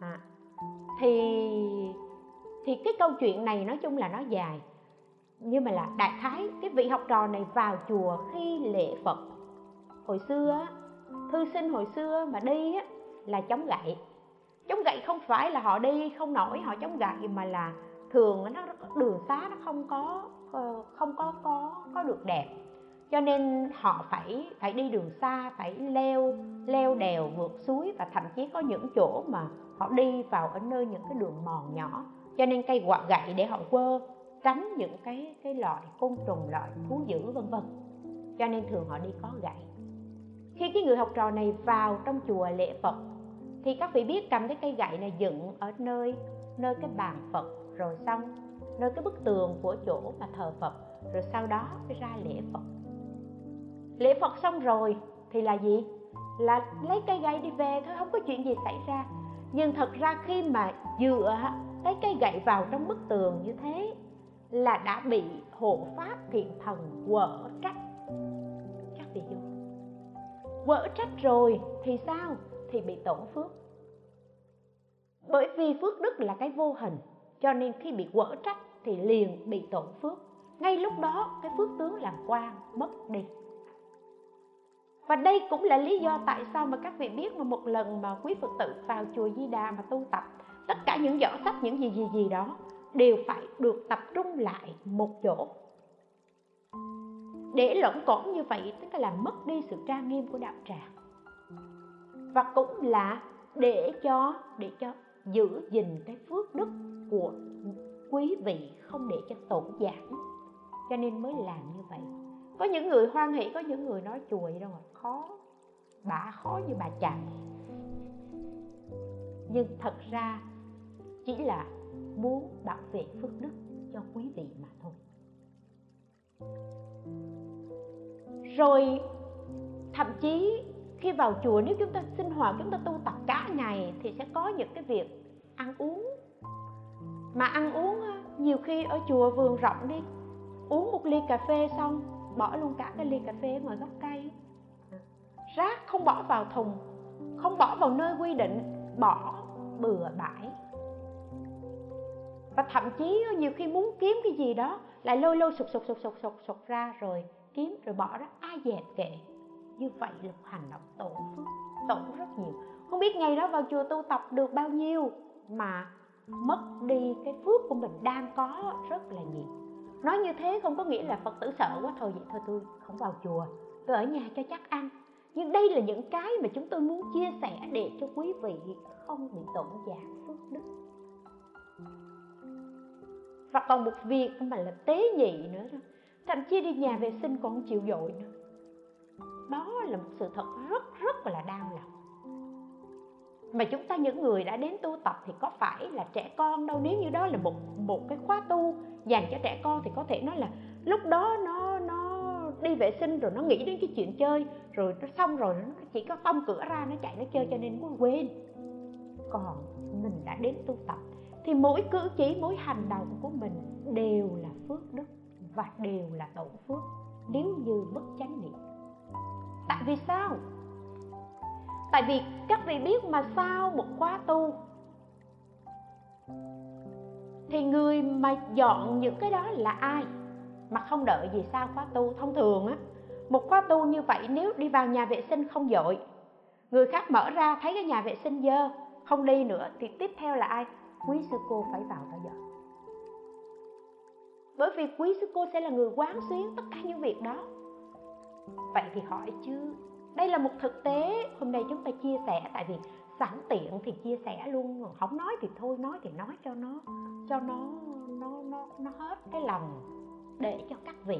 À, thì thì cái câu chuyện này nói chung là nó dài. Nhưng mà là đại khái cái vị học trò này vào chùa khi lễ phật. Hồi xưa thư sinh hồi xưa mà đi á là chống gậy. Chống gậy không phải là họ đi không nổi họ chống gậy mà là thường nó đường xá nó không có ờ, không có có có được đẹp cho nên họ phải phải đi đường xa, phải leo leo đèo vượt suối và thậm chí có những chỗ mà họ đi vào ở nơi những cái đường mòn nhỏ. Cho nên cây quạt gậy để họ quơ, tránh những cái cái loại côn trùng, loại thú dữ, vân vân. Cho nên thường họ đi có gậy. Khi cái người học trò này vào trong chùa lễ phật, thì các vị biết cầm cái cây gậy này dựng ở nơi nơi cái bàn phật, rồi xong, nơi cái bức tường của chỗ mà thờ phật, rồi sau đó mới ra lễ phật lễ phật xong rồi, thì là gì? Là lấy cây gậy đi về thôi, không có chuyện gì xảy ra. Nhưng thật ra khi mà dựa cái cây gậy vào trong bức tường như thế, là đã bị hộ pháp thiện thần quở trách. Các vị hiểu quở trách rồi, thì sao? Thì bị tổn phước. Bởi vì phước đức là cái vô hình, cho nên khi bị quở trách thì liền bị tổn phước. Ngay lúc đó, cái phước tướng làm quan mất đi và đây cũng là lý do tại sao mà các vị biết mà một lần mà quý phật tử vào chùa di đà mà tu tập, tất cả những giỏ sách, những gì gì gì đó đều phải được tập trung lại một chỗ. Để lẫn cổn như vậy, tức là làm mất đi sự trang nghiêm của đạo tràng. Và cũng là để cho để cho giữ gìn cái phước đức của quý vị, không để cho tổn giảm cho nên mới làm như vậy có những người hoan hỷ, có những người nói chùa vậy đâu mà khó. Bà khó như bà chàng nhưng thật ra chỉ là muốn bảo vệ phước đức cho quý vị mà thôi. Rồi thậm chí khi vào chùa, nếu chúng ta sinh hoạt, chúng ta tu tập cả ngày thì sẽ có những cái việc ăn uống. Mà ăn uống nhiều khi ở chùa vườn rộng đi, uống một ly cà phê xong bỏ luôn cả cái ly cà phê ngoài gốc cây. Rác không bỏ vào thùng, không bỏ vào nơi quy định, bỏ bừa bãi. Và thậm chí nhiều khi muốn kiếm cái gì đó, lại lôi lôi sụt sụt sụt sụt sụt sụt ra rồi kiếm rồi bỏ ra. Ai dẹp kệ? Như vậy là hành động tổn phước tổn rất nhiều. Không biết ngày đó vào chùa tu tập được bao nhiêu mà mất đi cái phước của mình đang có rất là nhiều nói như thế không có nghĩa là phật tử sợ quá. Thôi vậy thôi, tôi không vào chùa. Tôi ở nhà cho chắc ăn. Nhưng đây là những cái mà chúng tôi muốn chia sẻ để cho quý vị không bị tổn giảm phước đức. Và còn một việc mà là tế nhị nữa đó. Thậm chí đi nhà vệ sinh còn chịu dội nữa. Đó là một sự thật rất rất là đau lòng mà chúng ta những người đã đến tu tập thì có phải là trẻ con đâu? Nếu như đó là một một cái khóa tu dành cho trẻ con thì có thể nói là lúc đó nó nó đi vệ sinh rồi nó nghĩ đến cái chuyện chơi, rồi nó xong rồi nó chỉ có tông cửa ra, nó chạy nó chơi cho nên nó quên. Còn mình đã đến tu tập thì mỗi cử chỉ, mỗi hành động của mình đều là phước đức và đều là tổ phước. Nếu như bất chánh niệm. Tại vì sao? Tại vì các vị biết mà sau một khóa tu? Thì người mà dọn những cái đó là ai? Mà không đợi gì sau khóa tu? Thông thường á, một khóa tu như vậy nếu đi vào nhà vệ sinh không dội, người khác mở ra thấy cái nhà vệ sinh dơ, không đi nữa thì tiếp theo là ai? Quý sư cô phải vào đó dọn. Bởi vì quý sư cô sẽ là người quán xuyến tất cả những việc đó. Vậy thì hỏi chứ đây là một thực tế. Hôm nay chúng ta chia sẻ, tại vì sẵn tiện thì chia sẻ luôn không nói thì thôi, nói thì nói cho nó cho nó nó nó nó hết cái lòng để cho các vị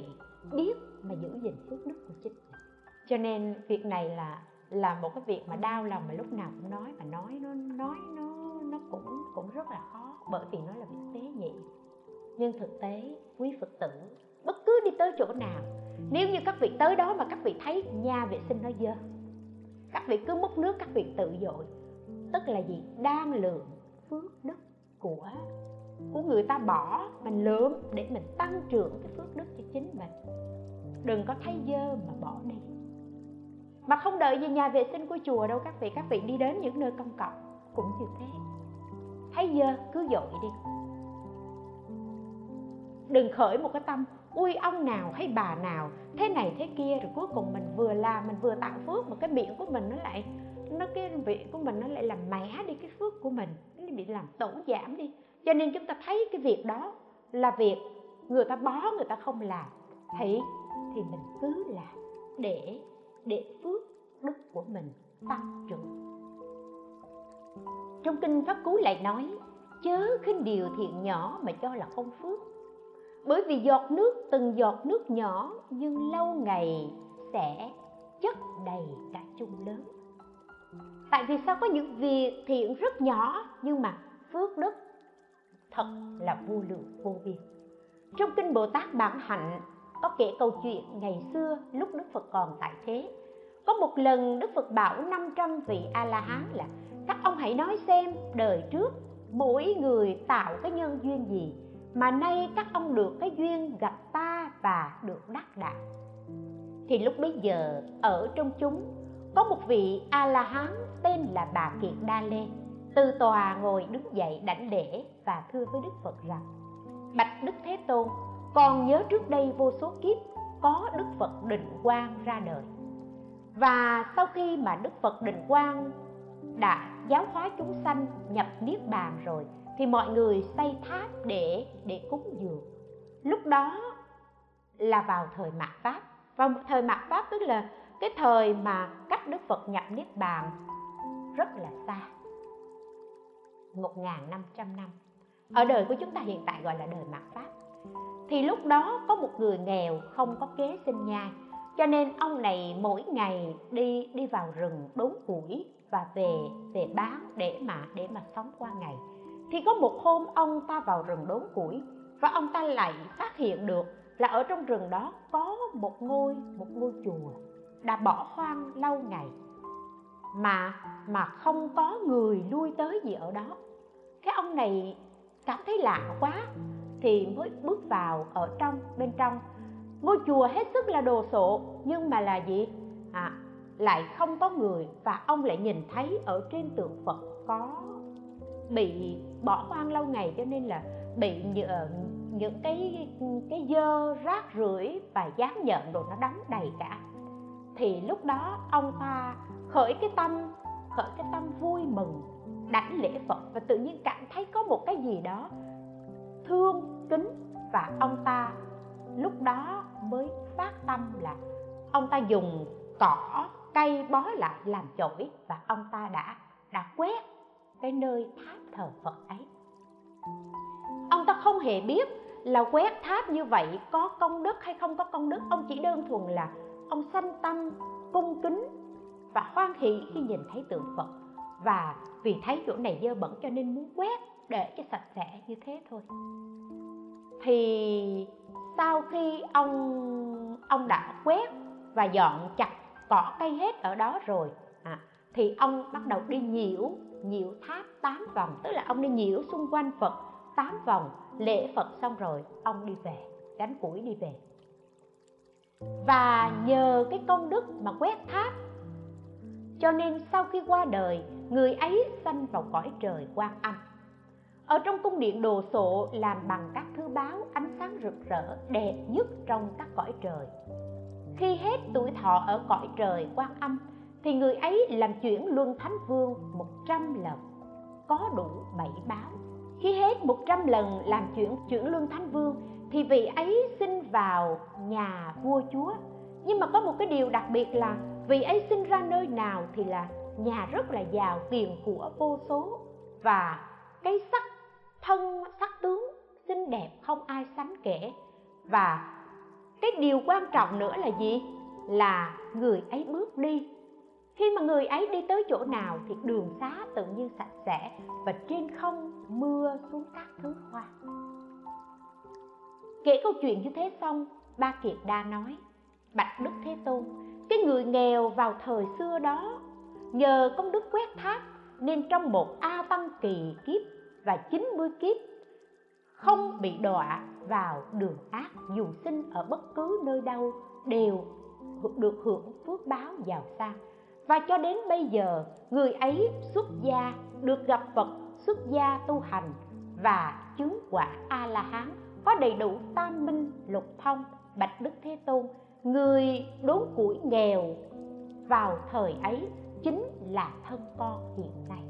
biết mà giữ gìn phước đức của chính cho nên việc này là là một cái việc mà đau lòng mà lúc nào cũng nói, mà nói, nó nói, nó nó cũng cũng rất là khó, bởi vì nó là việc tế nhị. Nhưng thực tế, quý phật tử bất cứ đi tới chỗ nào. Nếu như các vị tới đó mà các vị thấy nhà vệ sinh nó dơ, các vị cứ múc nước, các vị tự dội. Tức là gì? Đang lượng phước đức của của người ta bỏ mình lượm để mình tăng trưởng cái phước đức cho chính mình. Đừng có thấy dơ mà bỏ đi. Mà không đợi gì nhà vệ sinh của chùa đâu các vị các vị đi đến những nơi công cộng cũng như thế. Thấy dơ, cứ dội đi. Đừng khởi một cái tâm ui, ông nào hay bà nào, thế này thế kia, rồi cuối cùng mình vừa làm mình vừa tạo phước mà cái miệng của mình nó lại, nó cái miệng của mình nó lại làm mẻ đi cái phước của mình, nó bị làm tổn giảm đi. Cho nên chúng ta thấy cái việc đó là việc người ta bó, người ta không làm. Thì thì mình cứ làm để để phước đức của mình tăng trưởng. Trong kinh pháp cú lại nói, chớ khinh điều thiện nhỏ mà cho là không phước bởi vì giọt nước, từng giọt nước nhỏ, nhưng lâu ngày sẽ chất đầy cả chung lớn. Tại vì sao có những việc thiện rất nhỏ, nhưng mà phước đức thật là vô lượng, vô biên? Trong kinh bồ tát bản hạnh có kể câu chuyện ngày xưa lúc đức phật còn tại thế. Có một lần đức phật bảo 500 vị a la hán là, các ông hãy nói xem đời trước mỗi người tạo cái nhân duyên gì mà nay các ông được cái duyên gặp ta và được đắc đạo. Thì lúc bấy giờ, ở trong chúng, có một vị a la hán tên là bà kiệt đa lê, từ tòa ngồi đứng dậy đảnh lễ và thưa với đức phật rằng, bạch đức thế tôn, còn nhớ trước đây vô số kiếp, có đức phật định quang ra đời. Và sau khi mà đức phật định quang, đã giáo hóa chúng sanh, nhập niết bàn rồi thì mọi người xây tháp để để cúng dường. Lúc đó là vào thời mạt pháp. Vào thời mạt pháp tức là cái thời mà cách đức phật nhập niết bàn rất là xa. 1.500 năm ở đời của chúng ta hiện tại gọi là đời mạt pháp. Thì lúc đó có một người nghèo không có kế sinh nhai. Cho nên ông này mỗi ngày đi đi vào rừng đốn củi và về về bán để mà để mà sống qua ngày thì có một hôm ông ta vào rừng đốn củi và ông ta lại phát hiện được là ở trong rừng đó có một ngôi một ngôi chùa đã bỏ hoang lâu ngày. Mà mà không có người lui tới gì ở đó. Cái ông này cảm thấy lạ quá thì mới bước vào ở trong bên trong. Ngôi chùa hết sức là đồ sộ nhưng mà là gì? À, lại không có người và ông lại nhìn thấy ở trên tượng phật có bị bỏ hoang lâu ngày cho nên là bị những, ờ, những cái cái dơ rác rưởi và dán nhợn đồ nó đóng đầy cả. Thì lúc đó ông ta khởi cái tâm khởi cái tâm vui mừng đảnh lễ phật. Và tự nhiên cảm thấy có một cái gì đó thương kính và ông ta lúc đó mới phát tâm là ông ta dùng cỏ cây bó lại làm chổi và ông ta đã đã quét cái nơi tháp thờ phật ấy. Ông ta không hề biết là quét tháp như vậy có công đức hay không có công đức. Ông chỉ đơn thuần là ông sanh tâm, cung kính và hoan hỷ khi nhìn thấy tượng phật. Và vì thấy chỗ này dơ bẩn cho nên muốn quét để cho sạch sẽ như thế thôi. Thì sau khi ông ông đã quét và dọn chặt cỏ cây hết ở đó rồi thì ông bắt đầu đi nhiễu nhiễu tháp tám vòng. Tức là ông đi nhiễu xung quanh phật tám vòng, lễ phật xong rồi ông đi về, gánh củi đi về. Và nhờ cái công đức mà quét tháp, cho nên sau khi qua đời, người ấy sanh vào cõi trời quan âm. Ở trong cung điện đồ sộ làm bằng các thứ báo, ánh sáng rực rỡ, đẹp nhất trong các cõi trời. Khi hết tuổi thọ ở cõi trời quan âm thì người ấy làm chuyển luân thánh vương một trăm lần, có đủ bảy báo. Khi hết một trăm lần làm chuyển chuyển luân thánh vương, thì vị ấy sinh vào nhà vua chúa. Nhưng mà có một cái điều đặc biệt là vị ấy sinh ra nơi nào thì là nhà rất là giàu tiền của vô số. Và cái sắc thân, sắc tướng xinh đẹp không ai sánh kể. Và cái điều quan trọng nữa là gì? Là người ấy bước đi khi mà người ấy đi tới chỗ nào thì đường xá tự nhiên sạch sẽ và trên không mưa xuống các thứ hoa. Kể câu chuyện như thế xong, ba kiệt đa nói, bạch đức thế tôn, cái người nghèo vào thời xưa đó, nhờ công đức quét thác nên trong một a tăng kỳ kiếp và 90 kiếp, không bị đọa vào đường ác dù sinh ở bất cứ nơi đâu đều được hưởng phước báo giàu sang và cho đến bây giờ, người ấy xuất gia, được gặp Phật, xuất gia tu hành và chứng quả A La Hán có đầy đủ tam minh, lục thông, bạch đức thế tôn. Người đốn củi nghèo vào thời ấy chính là thân con hiện nay.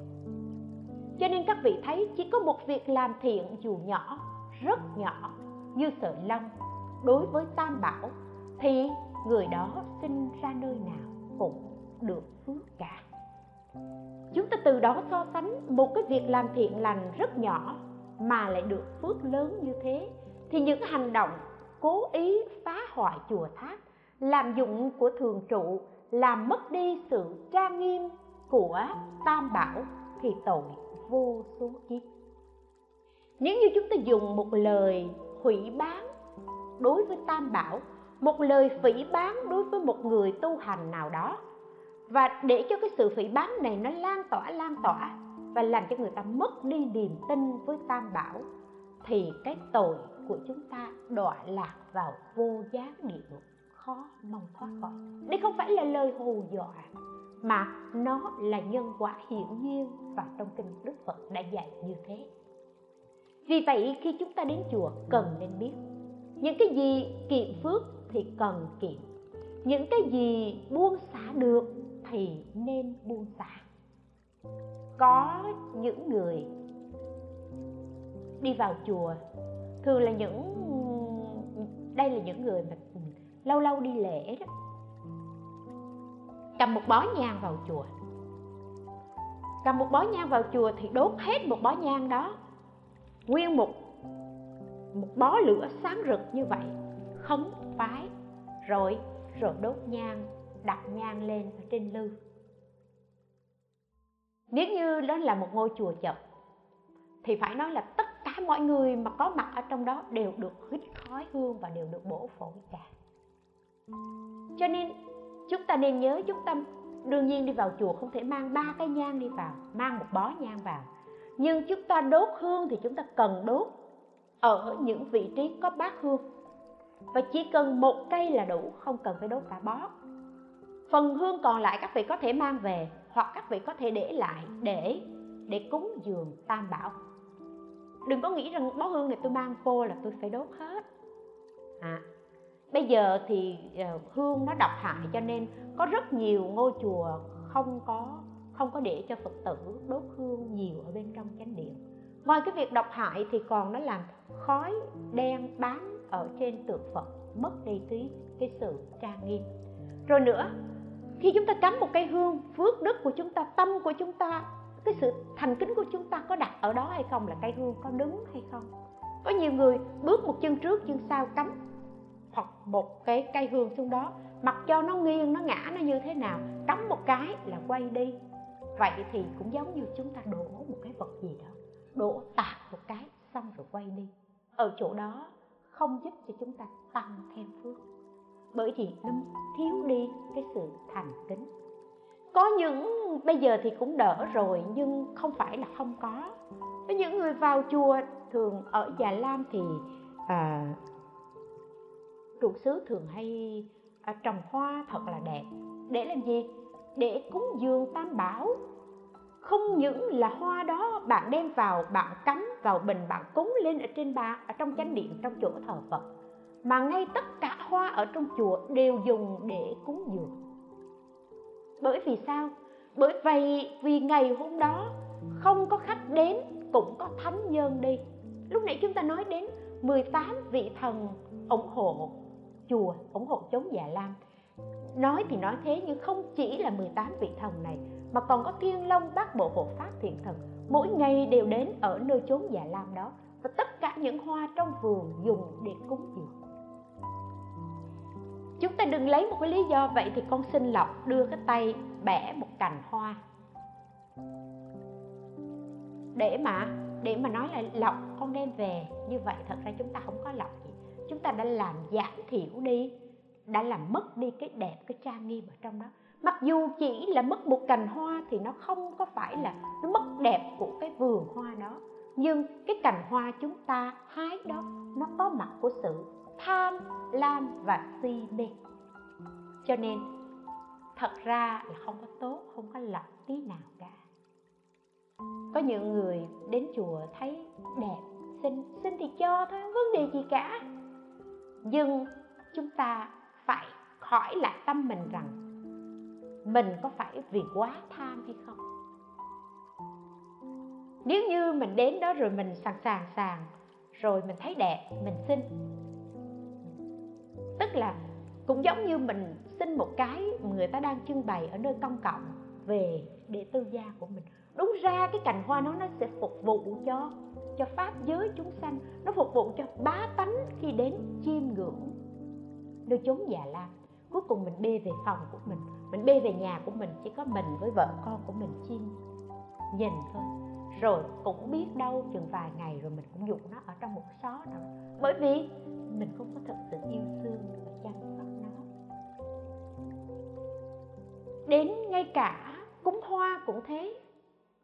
Cho nên các vị thấy chỉ có một việc làm thiện dù nhỏ, rất nhỏ, như sợi lông. Đối với tam bảo, thì người đó sinh ra nơi nào cũng được phước cả. Chúng ta từ đó so sánh một cái việc làm thiện lành rất nhỏ mà lại được phước lớn như thế, thì những hành động cố ý phá hoại chùa tháp làm dụng của thường trụ, làm mất đi sự trang nghiêm của tam bảo thì tội vô số kiếp. Nếu như chúng ta dùng một lời hủy bán đối với tam bảo, một lời phỉ bán đối với một người tu hành nào đó và để cho cái sự phỉ bán này nó lan tỏa lan tỏa và làm cho người ta mất đi niềm tin với tam bảo, thì cái tội của chúng ta đọa lạc vào vô giá địa ngục khó mong thoát khỏi. Đây không phải là lời hù dọa, mà nó là nhân quả hiển nhiên và trong kinh đức phật đã dạy như thế. Vì vậy, khi chúng ta đến chùa, cần nên biết, những cái gì kiệm phước thì cần kiệm, những cái gì buông xả được thì nên buông xả. Có những người đi vào chùa, thường là những, đây là những người mà lâu lâu đi lễ đó, cầm một bó nhang vào chùa. Cầm một bó nhang vào chùa thì đốt hết một bó nhang đó, nguyên một một bó lửa sáng rực như vậy khấn phái rồi rồi đốt nhang đặt nhang lên ở trên lư. Nếu như đó là một ngôi chùa chật thì phải nói là tất cả mọi người mà có mặt ở trong đó đều được hít khói hương và đều được bổ phổi cả. Cho nên, chúng ta nên nhớ chúng ta đương nhiên đi vào chùa không thể mang ba cái nhang đi vào, mang một bó nhang vào. Nhưng chúng ta đốt hương thì chúng ta cần đốt ở những vị trí có bát hương. Và chỉ cần một cây là đủ, không cần phải đốt cả bó phần hương còn lại các vị có thể mang về hoặc các vị có thể để lại để để cúng dường tam bảo. Đừng có nghĩ rằng bó hương này tôi mang vô là tôi phải đốt hết. À, bây giờ thì uh, hương nó độc hại cho nên có rất nhiều ngôi chùa không có không có để cho phật tử đốt hương nhiều ở bên trong chánh điện. Ngoài cái việc độc hại thì còn nó làm khói đen bám ở trên tượng phật mất đi tí cái sự trang nghiêm. Rồi nữa khi chúng ta cắm một cây hương, phước đức của chúng ta, tâm của chúng ta, cái sự thành kính của chúng ta có đặt ở đó hay không, là cây hương có đứng hay không? Có nhiều người bước một chân trước, chân sau, cắm hoặc một cái cây hương xuống đó, mặc cho nó nghiêng, nó ngã, nó như thế nào, cắm một cái là quay đi. Vậy thì cũng giống như chúng ta đổ một cái vật gì đó, đổ tạt một cái, xong rồi quay đi. Ở chỗ đó không giúp cho chúng ta tăng thêm phước bởi vì nó thiếu đi cái sự thành kính. Có những bây giờ thì cũng đỡ rồi nhưng không phải là không có. Có những người vào chùa thường ở già lam thì à, trụ xứ thường hay à, trồng hoa thật là đẹp. Để làm gì? Để cúng dường tam bảo. Không những là hoa đó bạn đem vào bạn cắm vào bình bạn cúng lên ở trên bàn ở trong chánh điện trong chỗ thờ phật mà ngay tất cả hoa ở trong chùa đều dùng để cúng dường. Bởi vì sao? Bởi vậy vì ngày hôm đó không có khách đến, cũng có thánh nhân đi. Lúc nãy chúng ta nói đến 18 vị thần ủng hộ chùa, ủng hộ chống già lam. Nói thì nói thế nhưng không chỉ là 18 vị thần này, mà còn có thiên long, bát bộ, hộ pháp, thiện thần. Mỗi ngày đều đến ở nơi chốn già lam đó. Và tất cả những hoa trong vườn dùng để cúng dường chúng ta đừng lấy một cái lý do vậy thì con xin lọc đưa cái tay bẻ một cành hoa. Để mà để mà nói là lọc con đem về, như vậy thật ra chúng ta không có lọc gì. Chúng ta đã làm giảm thiểu đi, đã làm mất đi cái đẹp, cái trang nghiêm ở trong đó. Mặc dù chỉ là mất một cành hoa thì nó không có phải là nó mất đẹp của cái vườn hoa đó. Nhưng cái cành hoa chúng ta hái đó, nó có mặt của sự tham, lam và si mê cho nên, thật ra là không có tốt, không có lọc tí nào cả. Có những người đến chùa thấy đẹp xin xin thì cho thôi, không vấn đề gì cả. Nhưng chúng ta phải hỏi lại tâm mình rằng, mình có phải vì quá tham hay không? Nếu như mình đến đó rồi mình sàng sàng sàng, rồi mình thấy đẹp, mình xin tức là cũng giống như mình xin một cái người ta đang trưng bày ở nơi công cộng về để tư gia của mình. Đúng ra cái cành hoa nó nó sẽ phục vụ cho cho pháp giới chúng sanh, nó phục vụ cho bá tánh khi đến chiêm ngưỡng nơi chốn già lam cuối cùng mình bê về phòng của mình mình bê về nhà của mình, chỉ có mình với vợ con của mình chiêm nhìn thôi. Rồi cũng biết đâu chừng vài ngày rồi mình cũng dụng nó ở trong một xó nào bởi vì mình không có thật sự yêu thương và chăm sóc nó đến ngay cả cúng hoa cũng thế.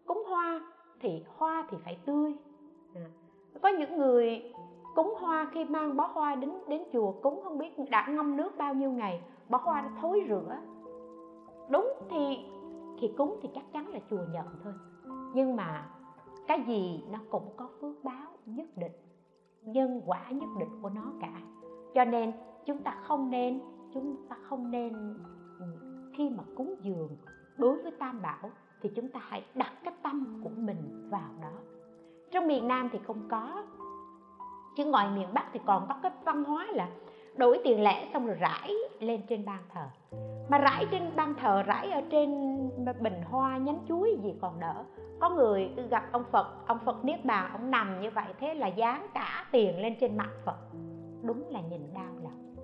Cúng hoa thì hoa thì phải tươi. À. có những người cúng hoa khi mang bó hoa đến đến chùa cúng không biết đã ngâm nước bao nhiêu ngày, bó hoa đã thối rữa đúng thì thì cúng thì chắc chắn là chùa nhận thôi. Nhưng mà cái gì nó cũng có phước báo nhất định nhân quả nhất định của nó cả. Cho nên, chúng ta không nên, chúng ta không nên ừ, khi mà cúng dường đối với tam bảo thì chúng ta hãy đặt cái tâm của mình vào đó. Trong miền nam thì không có, chứ ngoài miền bắc thì còn có cái văn hóa là đổi tiền lẻ xong rồi rải lên trên ban thờ. Mà rải trên ban thờ, rải ở trên bình hoa, nhánh chuối gì còn đỡ có người gặp ông phật ông phật niết bàn, ông nằm như vậy, thế là dán cả tiền lên trên mặt phật. Đúng là nhìn đau lòng.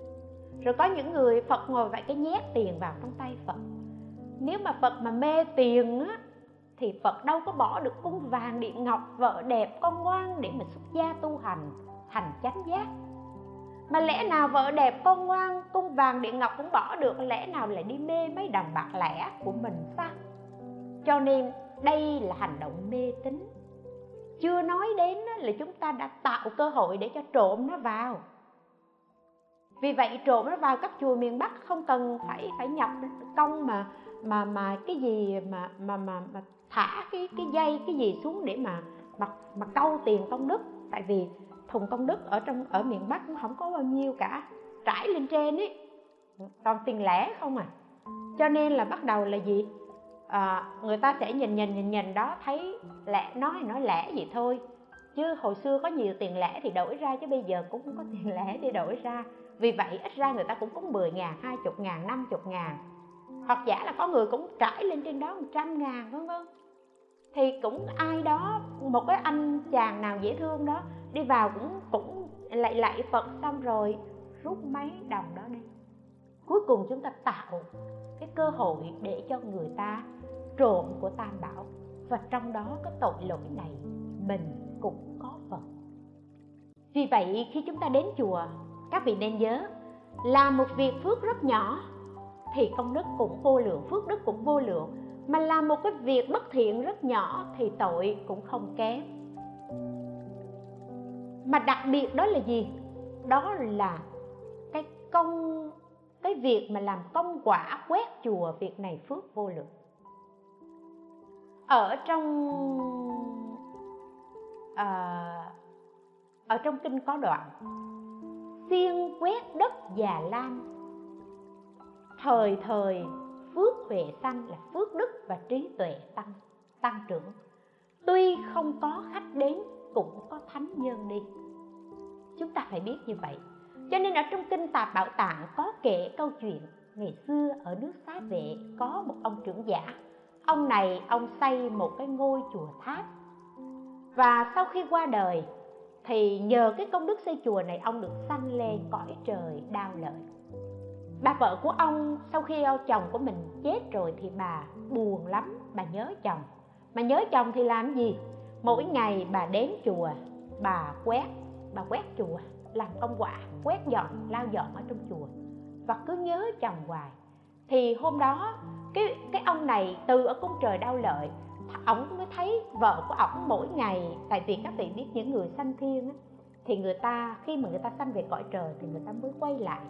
Rồi có những người phật ngồi vậy cái nhét tiền vào trong tay phật. Nếu mà phật mà mê tiền á, thì phật đâu có bỏ được cung vàng điện ngọc, vợ đẹp, con ngoan để mà xuất gia tu hành thành chánh giác mà lẽ nào vợ đẹp con ngoan cung vàng điện ngọc cũng bỏ được lẽ nào lại đi mê mấy đồng bạc lẻ của mình sao cho nên đây là hành động mê tín. Chưa nói đến là chúng ta đã tạo cơ hội để cho trộm nó vào. Vì vậy trộm nó vào các chùa miền bắc không cần phải phải nhập công mà mà mà cái gì mà mà mà, mà thả cái cái dây cái gì xuống để mà mà mà câu tiền công đức. Tại vì thùng công đức ở trong ở miền bắc cũng không có bao nhiêu cả. Trải lên trên ấy toàn tiền lẻ không à. Cho nên là bắt đầu là gì? À, người ta sẽ nhìn nhìn nhìn nhìn đó thấy lẻ nói nói lẻ vậy thôi. Chứ hồi xưa có nhiều tiền lẻ thì đổi ra chứ bây giờ cũng không có tiền lẻ để đổi ra. Vì vậy ít ra người ta cũng có 10 ngàn, 20 ngàn, 50 ngàn. Hoặc giả là có người cũng trải lên trên đó 100 ngàn vân vân. Thì cũng ai đó một cái anh chàng nào dễ thương đó đi vào cũng cũng lại lại phật xong rồi, rút mấy đồng đó đi. Cuối cùng chúng ta tạo cái cơ hội để cho người ta trộm của tam bảo. Và trong đó có tội lỗi này mình cũng có phần. Vì vậy, khi chúng ta đến chùa, các vị nên nhớ làm một việc phước rất nhỏ thì công đức cũng vô lượng, phước đức cũng vô lượng. Mà làm một cái việc bất thiện rất nhỏ thì tội cũng không kém mà đặc biệt đó là gì? Đó là cái công cái việc mà làm công quả quét chùa việc này phước vô lượng. Ở trong à, ở trong kinh có đoạn xiên quét đất già lam thời thời phước huệ sanh là phước đức và trí tuệ tăng tăng trưởng. Tuy không có khách đến cũng có thánh nhân đi chúng ta phải biết như vậy. Cho nên ở trong kinh tạp bảo tạng có kể câu chuyện ngày xưa ở nước xá vệ có một ông trưởng giả. Ông này, ông xây một cái ngôi chùa tháp. Và sau khi qua đời, thì nhờ cái công đức xây chùa này, ông được sanh lên cõi trời đau lợi. Bà vợ của ông, sau khi chồng của mình chết rồi thì bà buồn lắm, bà nhớ chồng. Mà nhớ chồng thì làm gì? Mỗi ngày bà đến chùa, bà quét bà quét chùa làm công quả quét dọn lau dọn ở trong chùa. Và cứ nhớ chồng hoài. Thì hôm đó cái cái ông này từ ở cung trời đau lợi ổng mới thấy vợ của ổng mỗi ngày tại vì các vị biết những người sanh thiên á, thì người ta khi mà người ta sanh về cõi trời thì người ta mới quay lại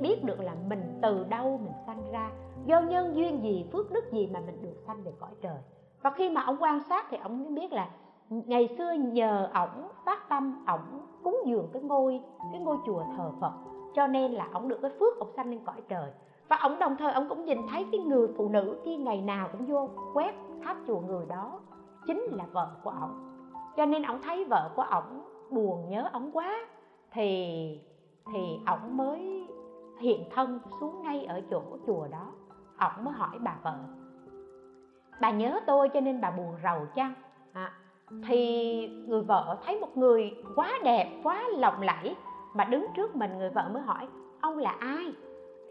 biết được là mình từ đâu mình sanh ra do nhân duyên gì phước đức gì mà mình được sanh về cõi trời. Và khi mà ông quan sát thì ông mới biết là ngày xưa nhờ ổng phát tâm ổng cúng dường cái ngôi cái ngôi chùa thờ phật. Cho nên là ông được cái phước ông sanh lên cõi trời. Và ông đồng thời ông cũng nhìn thấy cái người phụ nữ kia ngày nào cũng vô quét tháp chùa người đó chính là vợ của ông, cho nên ông thấy vợ của ông buồn nhớ ông quá thì thì ông mới hiện thân xuống ngay ở chỗ chùa đó. Ông mới hỏi bà vợ bà nhớ tôi cho nên bà buồn rầu chăng? À, thì người vợ thấy một người quá đẹp, quá lộng lẫy mà đứng trước mình, người vợ mới hỏi, ông là ai?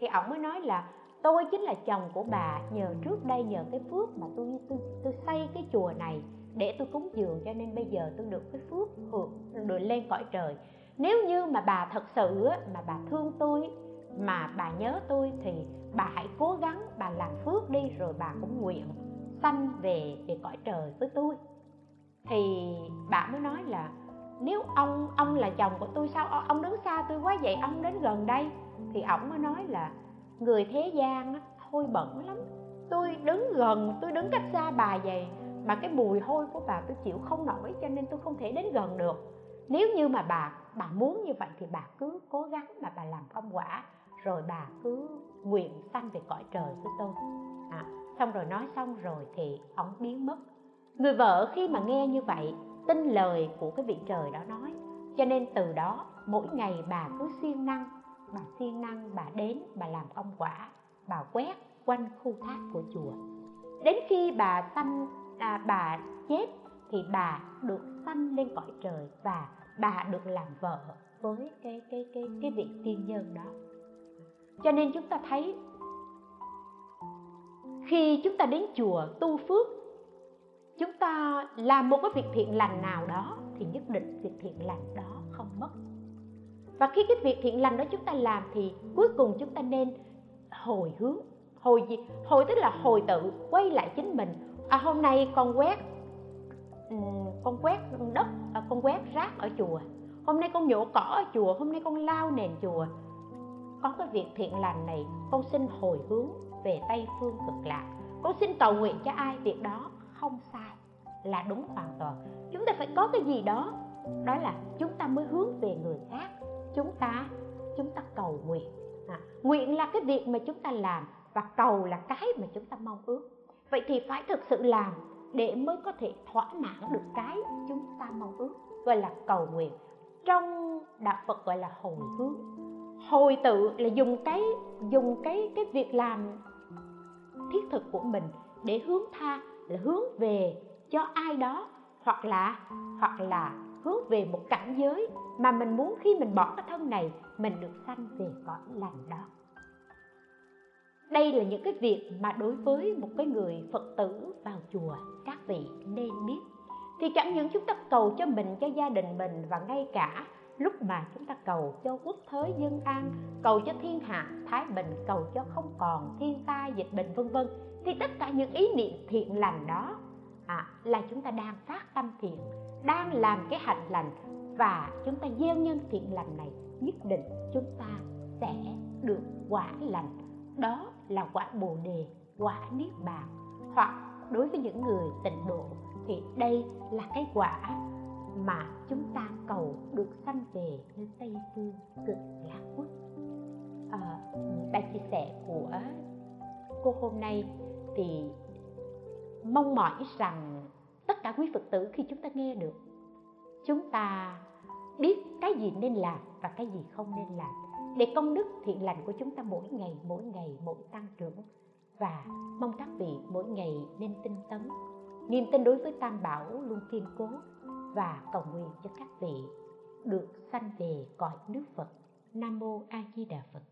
Thì ông mới nói là, tôi chính là chồng của bà, nhờ trước đây nhờ cái phước mà tôi tôi tôi xây cái chùa này để tôi cúng dường, cho nên bây giờ tôi được cái phước hưởng, được lên cõi trời. Nếu như mà bà thật sự mà bà thương tôi, mà bà nhớ tôi thì bà hãy cố gắng bà làm phước đi, rồi bà cũng nguyện sanh về về cõi trời với tôi thì bà mới nói là nếu ông ông là chồng của tôi sao? Ờ, ông đứng xa tôi quá vậy ông đến gần đây. Thì ổng mới nói là người thế gian hôi bẩn lắm. Tôi đứng gần tôi đứng cách xa bà vậy mà cái mùi hôi của bà tôi chịu không nổi cho nên tôi không thể đến gần được. Nếu như mà bà bà muốn như vậy thì bà cứ cố gắng mà bà làm công quả rồi bà cứ nguyện sanh về cõi trời với tôi. À, xong rồi nói xong rồi thì ông biến mất người vợ khi mà nghe như vậy tin lời của cái vị trời đó nói. Cho nên từ đó mỗi ngày bà cứ siêng năng bà siêng năng bà đến bà làm công quả bà quét quanh khu tháp của chùa. Đến khi bà sanh à, bà chết thì bà được sanh lên cõi trời và bà được làm vợ với cái cái cái cái vị tiên nhân đó. Cho nên chúng ta thấy khi chúng ta đến chùa tu phước chúng ta làm một cái việc thiện lành nào đó thì nhất định việc thiện lành đó không mất. Và khi cái việc thiện lành đó chúng ta làm thì cuối cùng chúng ta nên hồi hướng. Hồi gì? Hồi tức là hồi tự quay lại chính mình. À hôm nay con quét ừ, con quét đất à, con quét rác ở chùa. Hôm nay con nhổ cỏ ở chùa hôm nay con lau nền chùa. Có cái việc thiện lành này con xin hồi hướng về tây phương cực lạc. Con xin cầu nguyện cho ai việc đó không sai là đúng hoàn toàn. Chúng ta phải có cái gì đó đó là chúng ta mới hướng về người khác. Chúng ta chúng ta cầu nguyện. À, nguyện là cái việc mà chúng ta làm và cầu là cái mà chúng ta mong ước. Vậy thì phải thực sự làm để mới có thể thỏa mãn được cái chúng ta mong ước gọi là cầu nguyện. Trong đạo phật gọi là hồi hướng. Hồi tự là dùng cái dùng cái cái việc làm thiết thực của mình để hướng tha là hướng về cho ai đó, hoặc là hoặc là hướng về một cảnh giới mà mình muốn khi mình bỏ cái thân này, mình được sanh về cõi lành đó. Đây là những cái việc mà đối với một cái người phật tử vào chùa, các vị nên biết. Thì chẳng những chúng ta cầu cho mình, cho gia đình mình và ngay cả lúc mà chúng ta cầu cho quốc thế dân an, cầu cho thiên hạ, thái bình, cầu cho không còn thiên tai, dịch bệnh, vân vân, thì tất cả những ý niệm thiện lành đó à, là chúng ta đang phát tâm thiện đang làm cái hạnh lành và chúng ta gieo nhân thiện lành này nhất định chúng ta sẽ được quả lành. Đó là quả bồ đề quả niết bàn. Hoặc đối với những người tịnh độ thì đây là cái quả mà chúng ta cầu được sanh về nơi tây phương cực lạc quốc. À, bài chia sẻ của cô hôm nay thì mong mỏi rằng tất cả quý phật tử khi chúng ta nghe được, chúng ta biết cái gì nên làm và cái gì không nên làm để công đức thiện lành của chúng ta mỗi ngày mỗi ngày, mỗi tăng trưởng và mong các vị mỗi ngày nên tinh tấn, niềm tin đối với tam bảo luôn kiên cố và cầu nguyện cho các vị được sanh về cõi nước Phật. Nam mô A Di Đà Phật.